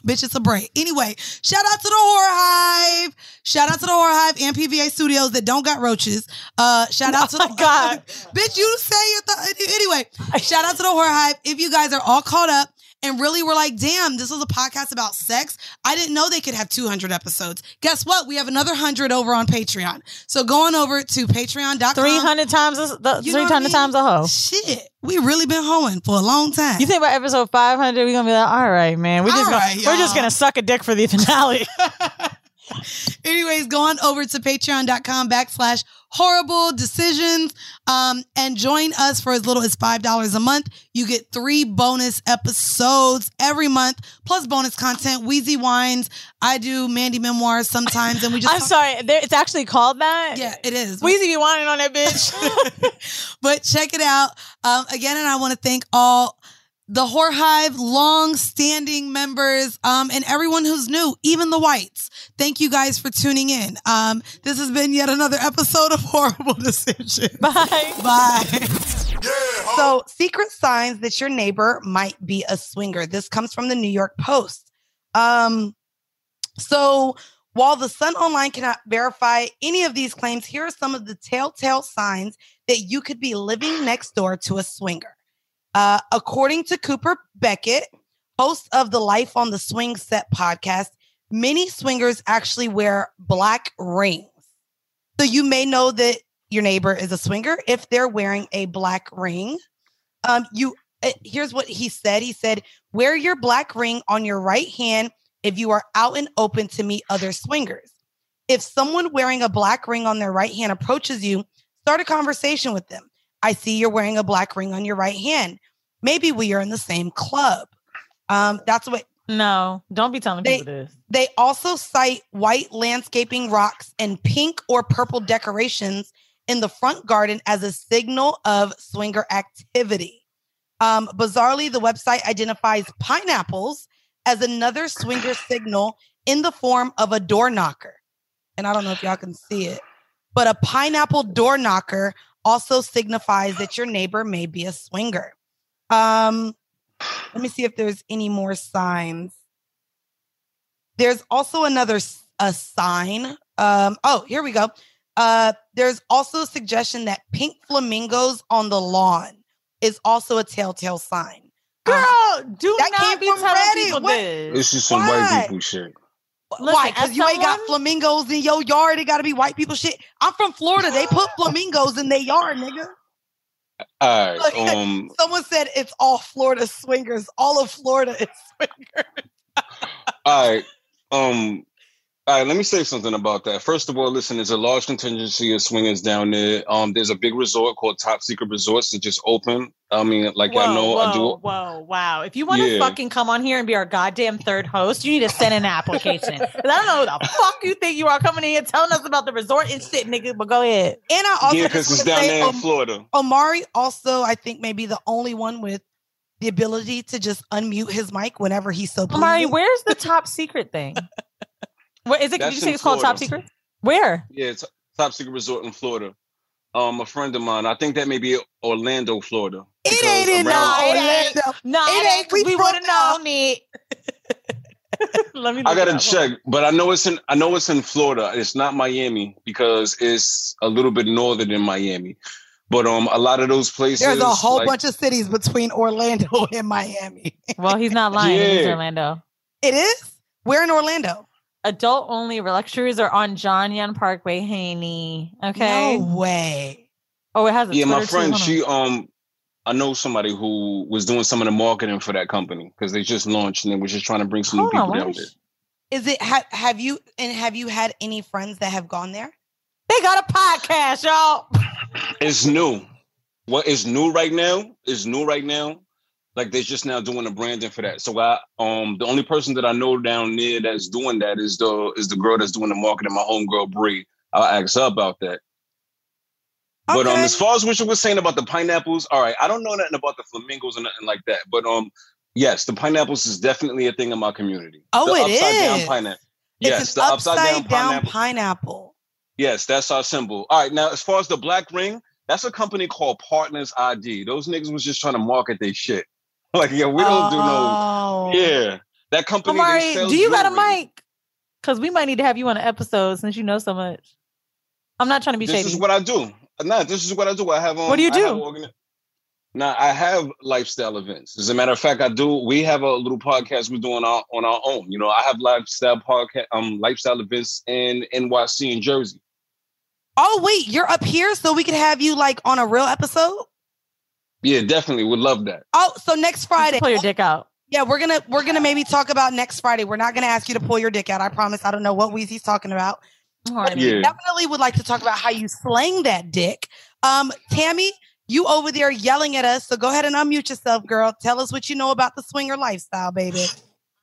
Bitch, it's a braid. Anyway, shout out to the Horror Hive. Shout out to the Horror Hive and PVA Studios that don't got roaches. Uh, shout out to Oh the my God. bitch. You say your th- anyway. Shout out to the Horror Hive. If you guys are all caught up and really were like, damn, this is a podcast about sex. I didn't know they could have 200 episodes. Guess what? We have another 100 over on Patreon. So go on over to patreon.com. 300 times, a, the, You know what I 300 mean? times a hoe. Shit. We really been hoeing for a long time. You think by episode 500, we're gonna be like, all right, man. We're just, right, we're just gonna suck a dick for the finale. Anyways, go on over to patreon.com backslash horrible decisions um, and join us for as little as $5 a month. You get three bonus episodes every month, plus bonus content, Weezy Wines. I do Mandy Memoirs sometimes, and we just I'm sorry, there, it's actually called that. Yeah, it is. Weezy be whining on that bitch. but check it out. Um, again, and I want to thank all the Whore Hive long-standing members um, and everyone who's new, even the whites. Thank you guys for tuning in. Um, this has been yet another episode of Horrible Decisions. Bye. Bye. So, secret signs that your neighbor might be a swinger. This comes from the New York Post. Um, so, while the Sun Online cannot verify any of these claims, here are some of the telltale signs that you could be living next door to a swinger. Uh, according to Cooper Beckett, host of the Life on the Swing Set podcast, many swingers actually wear black rings. So you may know that your neighbor is a swinger if they're wearing a black ring. Um, you uh, here's what he said. He said, "Wear your black ring on your right hand if you are out and open to meet other swingers. If someone wearing a black ring on their right hand approaches you, start a conversation with them. I see you're wearing a black ring on your right hand. Maybe we are in the same club." Um, that's what no, don't be telling They- people this. they also cite white landscaping rocks and pink or purple decorations in the front garden as a signal of swinger activity. Um, bizarrely, the website identifies pineapples as another swinger signal in the form of a door knocker. And I don't know if y'all can see it, but a pineapple door knocker also signifies that your neighbor may be a swinger. Um, let me see if there's any more signs. There's also another s- a sign. Um, oh, here we go. Uh, there's also a suggestion that pink flamingos on the lawn is also a telltale sign. Um, Girl, do that not came be from telling Reddit. people What? this. This is some Why? white people shit. Why? Because as you ain't got flamingos in your yard. It got to be white people shit. I'm from Florida. They put flamingos in their yard, nigga. All right. Um. Someone said it's all Florida swingers. All of Florida is swingers. All right. Um. All right. Let me say something about that. First of all, listen. There's a large contingency of swingers down there. Um. There's a big resort called Top Secret Resorts that just opened. I mean, like whoa, I know whoa, I do. Whoa, wow. If you want to Yeah. fucking come on here and be our goddamn third host, you need to send an application. 'Cause I don't know who the fuck you think you are coming in here telling us about the resort and shit, nigga, but go ahead. And I also Yeah, just because it's down say, there in um, Florida. Omari also, I think, may be the only one with the ability to just unmute his mic whenever he's so. Amari, pleasing. where's the top secret thing? Where is it? Did you say in it's called top secret? Where? Yeah, it's Top Secret Resort in Florida. Um, a friend of mine. I think that may be Orlando, Florida. It ain't in no it ain't. Orlando. No, It it ain't. ain't. We We from would have now. known it. Let me. I gotta up. check, but I know it's in I know it's in Florida. It's not Miami because it's a little bit northern than Miami. But um, a lot of those places. There's a whole like- bunch of cities between Orlando and Miami. Well, he's not lying. It is Yeah. Orlando. It is. Where in Orlando? Adult only luxuries are on John Young Parkway, Haney. Okay. No way. Oh, it has a Yeah, my Twitter too. friend, Hold she um, I know somebody who was doing some of the marketing for that company because they just launched and they was just trying to bring some Hold on, people where down is there. it? Ha- have you and have you had any friends that have gone there? They got a podcast, y'all. It's new. What is new right now is new right now. Like they're just now doing the branding for that. So I um the only person that I know down there that's doing that is the is the girl that's doing the marketing, my homegirl Bree. I'll ask her about that. Okay. But um as far as what you were saying about the pineapples, all right, I don't know nothing about the flamingos or nothing like that. But um Yes, the pineapples is definitely a thing in my community. Oh, the it upside is. down pineapple. Yes, the upside, down, pineapple. pineapple. Yes, that's our symbol. All right, now as far as the black ring, that's a company called Partners ID. Those niggas was just trying to market their shit. Like, yeah, we don't Oh. do no. Yeah, that company. they Amari, do you got a mic? Because we might need to have you on an episode since you know so much. I'm not trying to be This shady. This is what I do. Nah, this is what I do. I have. Um, What do you I do? organi- now I have lifestyle events. As a matter of fact, I do. We have a little podcast we're doing our, on our own. You know, I have lifestyle podcast, um, lifestyle events in NYC and Jersey. Oh wait, you're up here, so we could have you like on a real episode. Yeah, definitely would love that. Oh, so next Friday. Pull your dick out. Yeah, we're gonna we're gonna maybe talk about next Friday. We're not gonna ask you to pull your dick out. I promise. I don't know what Weezy's talking about. But we Yeah. definitely would like to talk about how you slang that dick. Um, Tammy, you over there yelling at us, so go ahead and unmute yourself, girl. Tell us what you know about the swinger lifestyle, baby.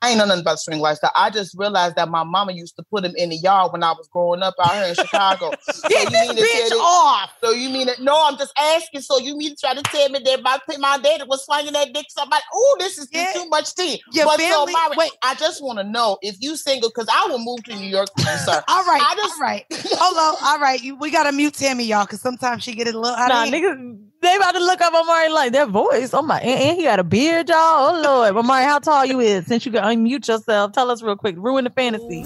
I ain't know nothing about swing lifestyle. I just realized that my mama used to put them in the yard when I was growing up out here in Chicago. so Get this to say bitch that- off. So you mean it? No, I'm just asking. So you mean to try to tell me that my my daddy was swinging that dick? Somebody, oh, this is too much tea. Your but family- so, Mari, wait, I just want to know if you single because I will move to New York, you, sir. All right, I just, all right. Hold on, all right. You, we gotta mute Tammy, y'all, because sometimes she get it a little out Nah, of hand. niggas, they about to look up Amari like that voice. Oh my, and, and he got a beard, y'all. Oh lord, Amari, how tall you is? Since you can unmute yourself, tell us real quick. Ruin the fantasy.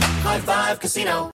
High Five Casino.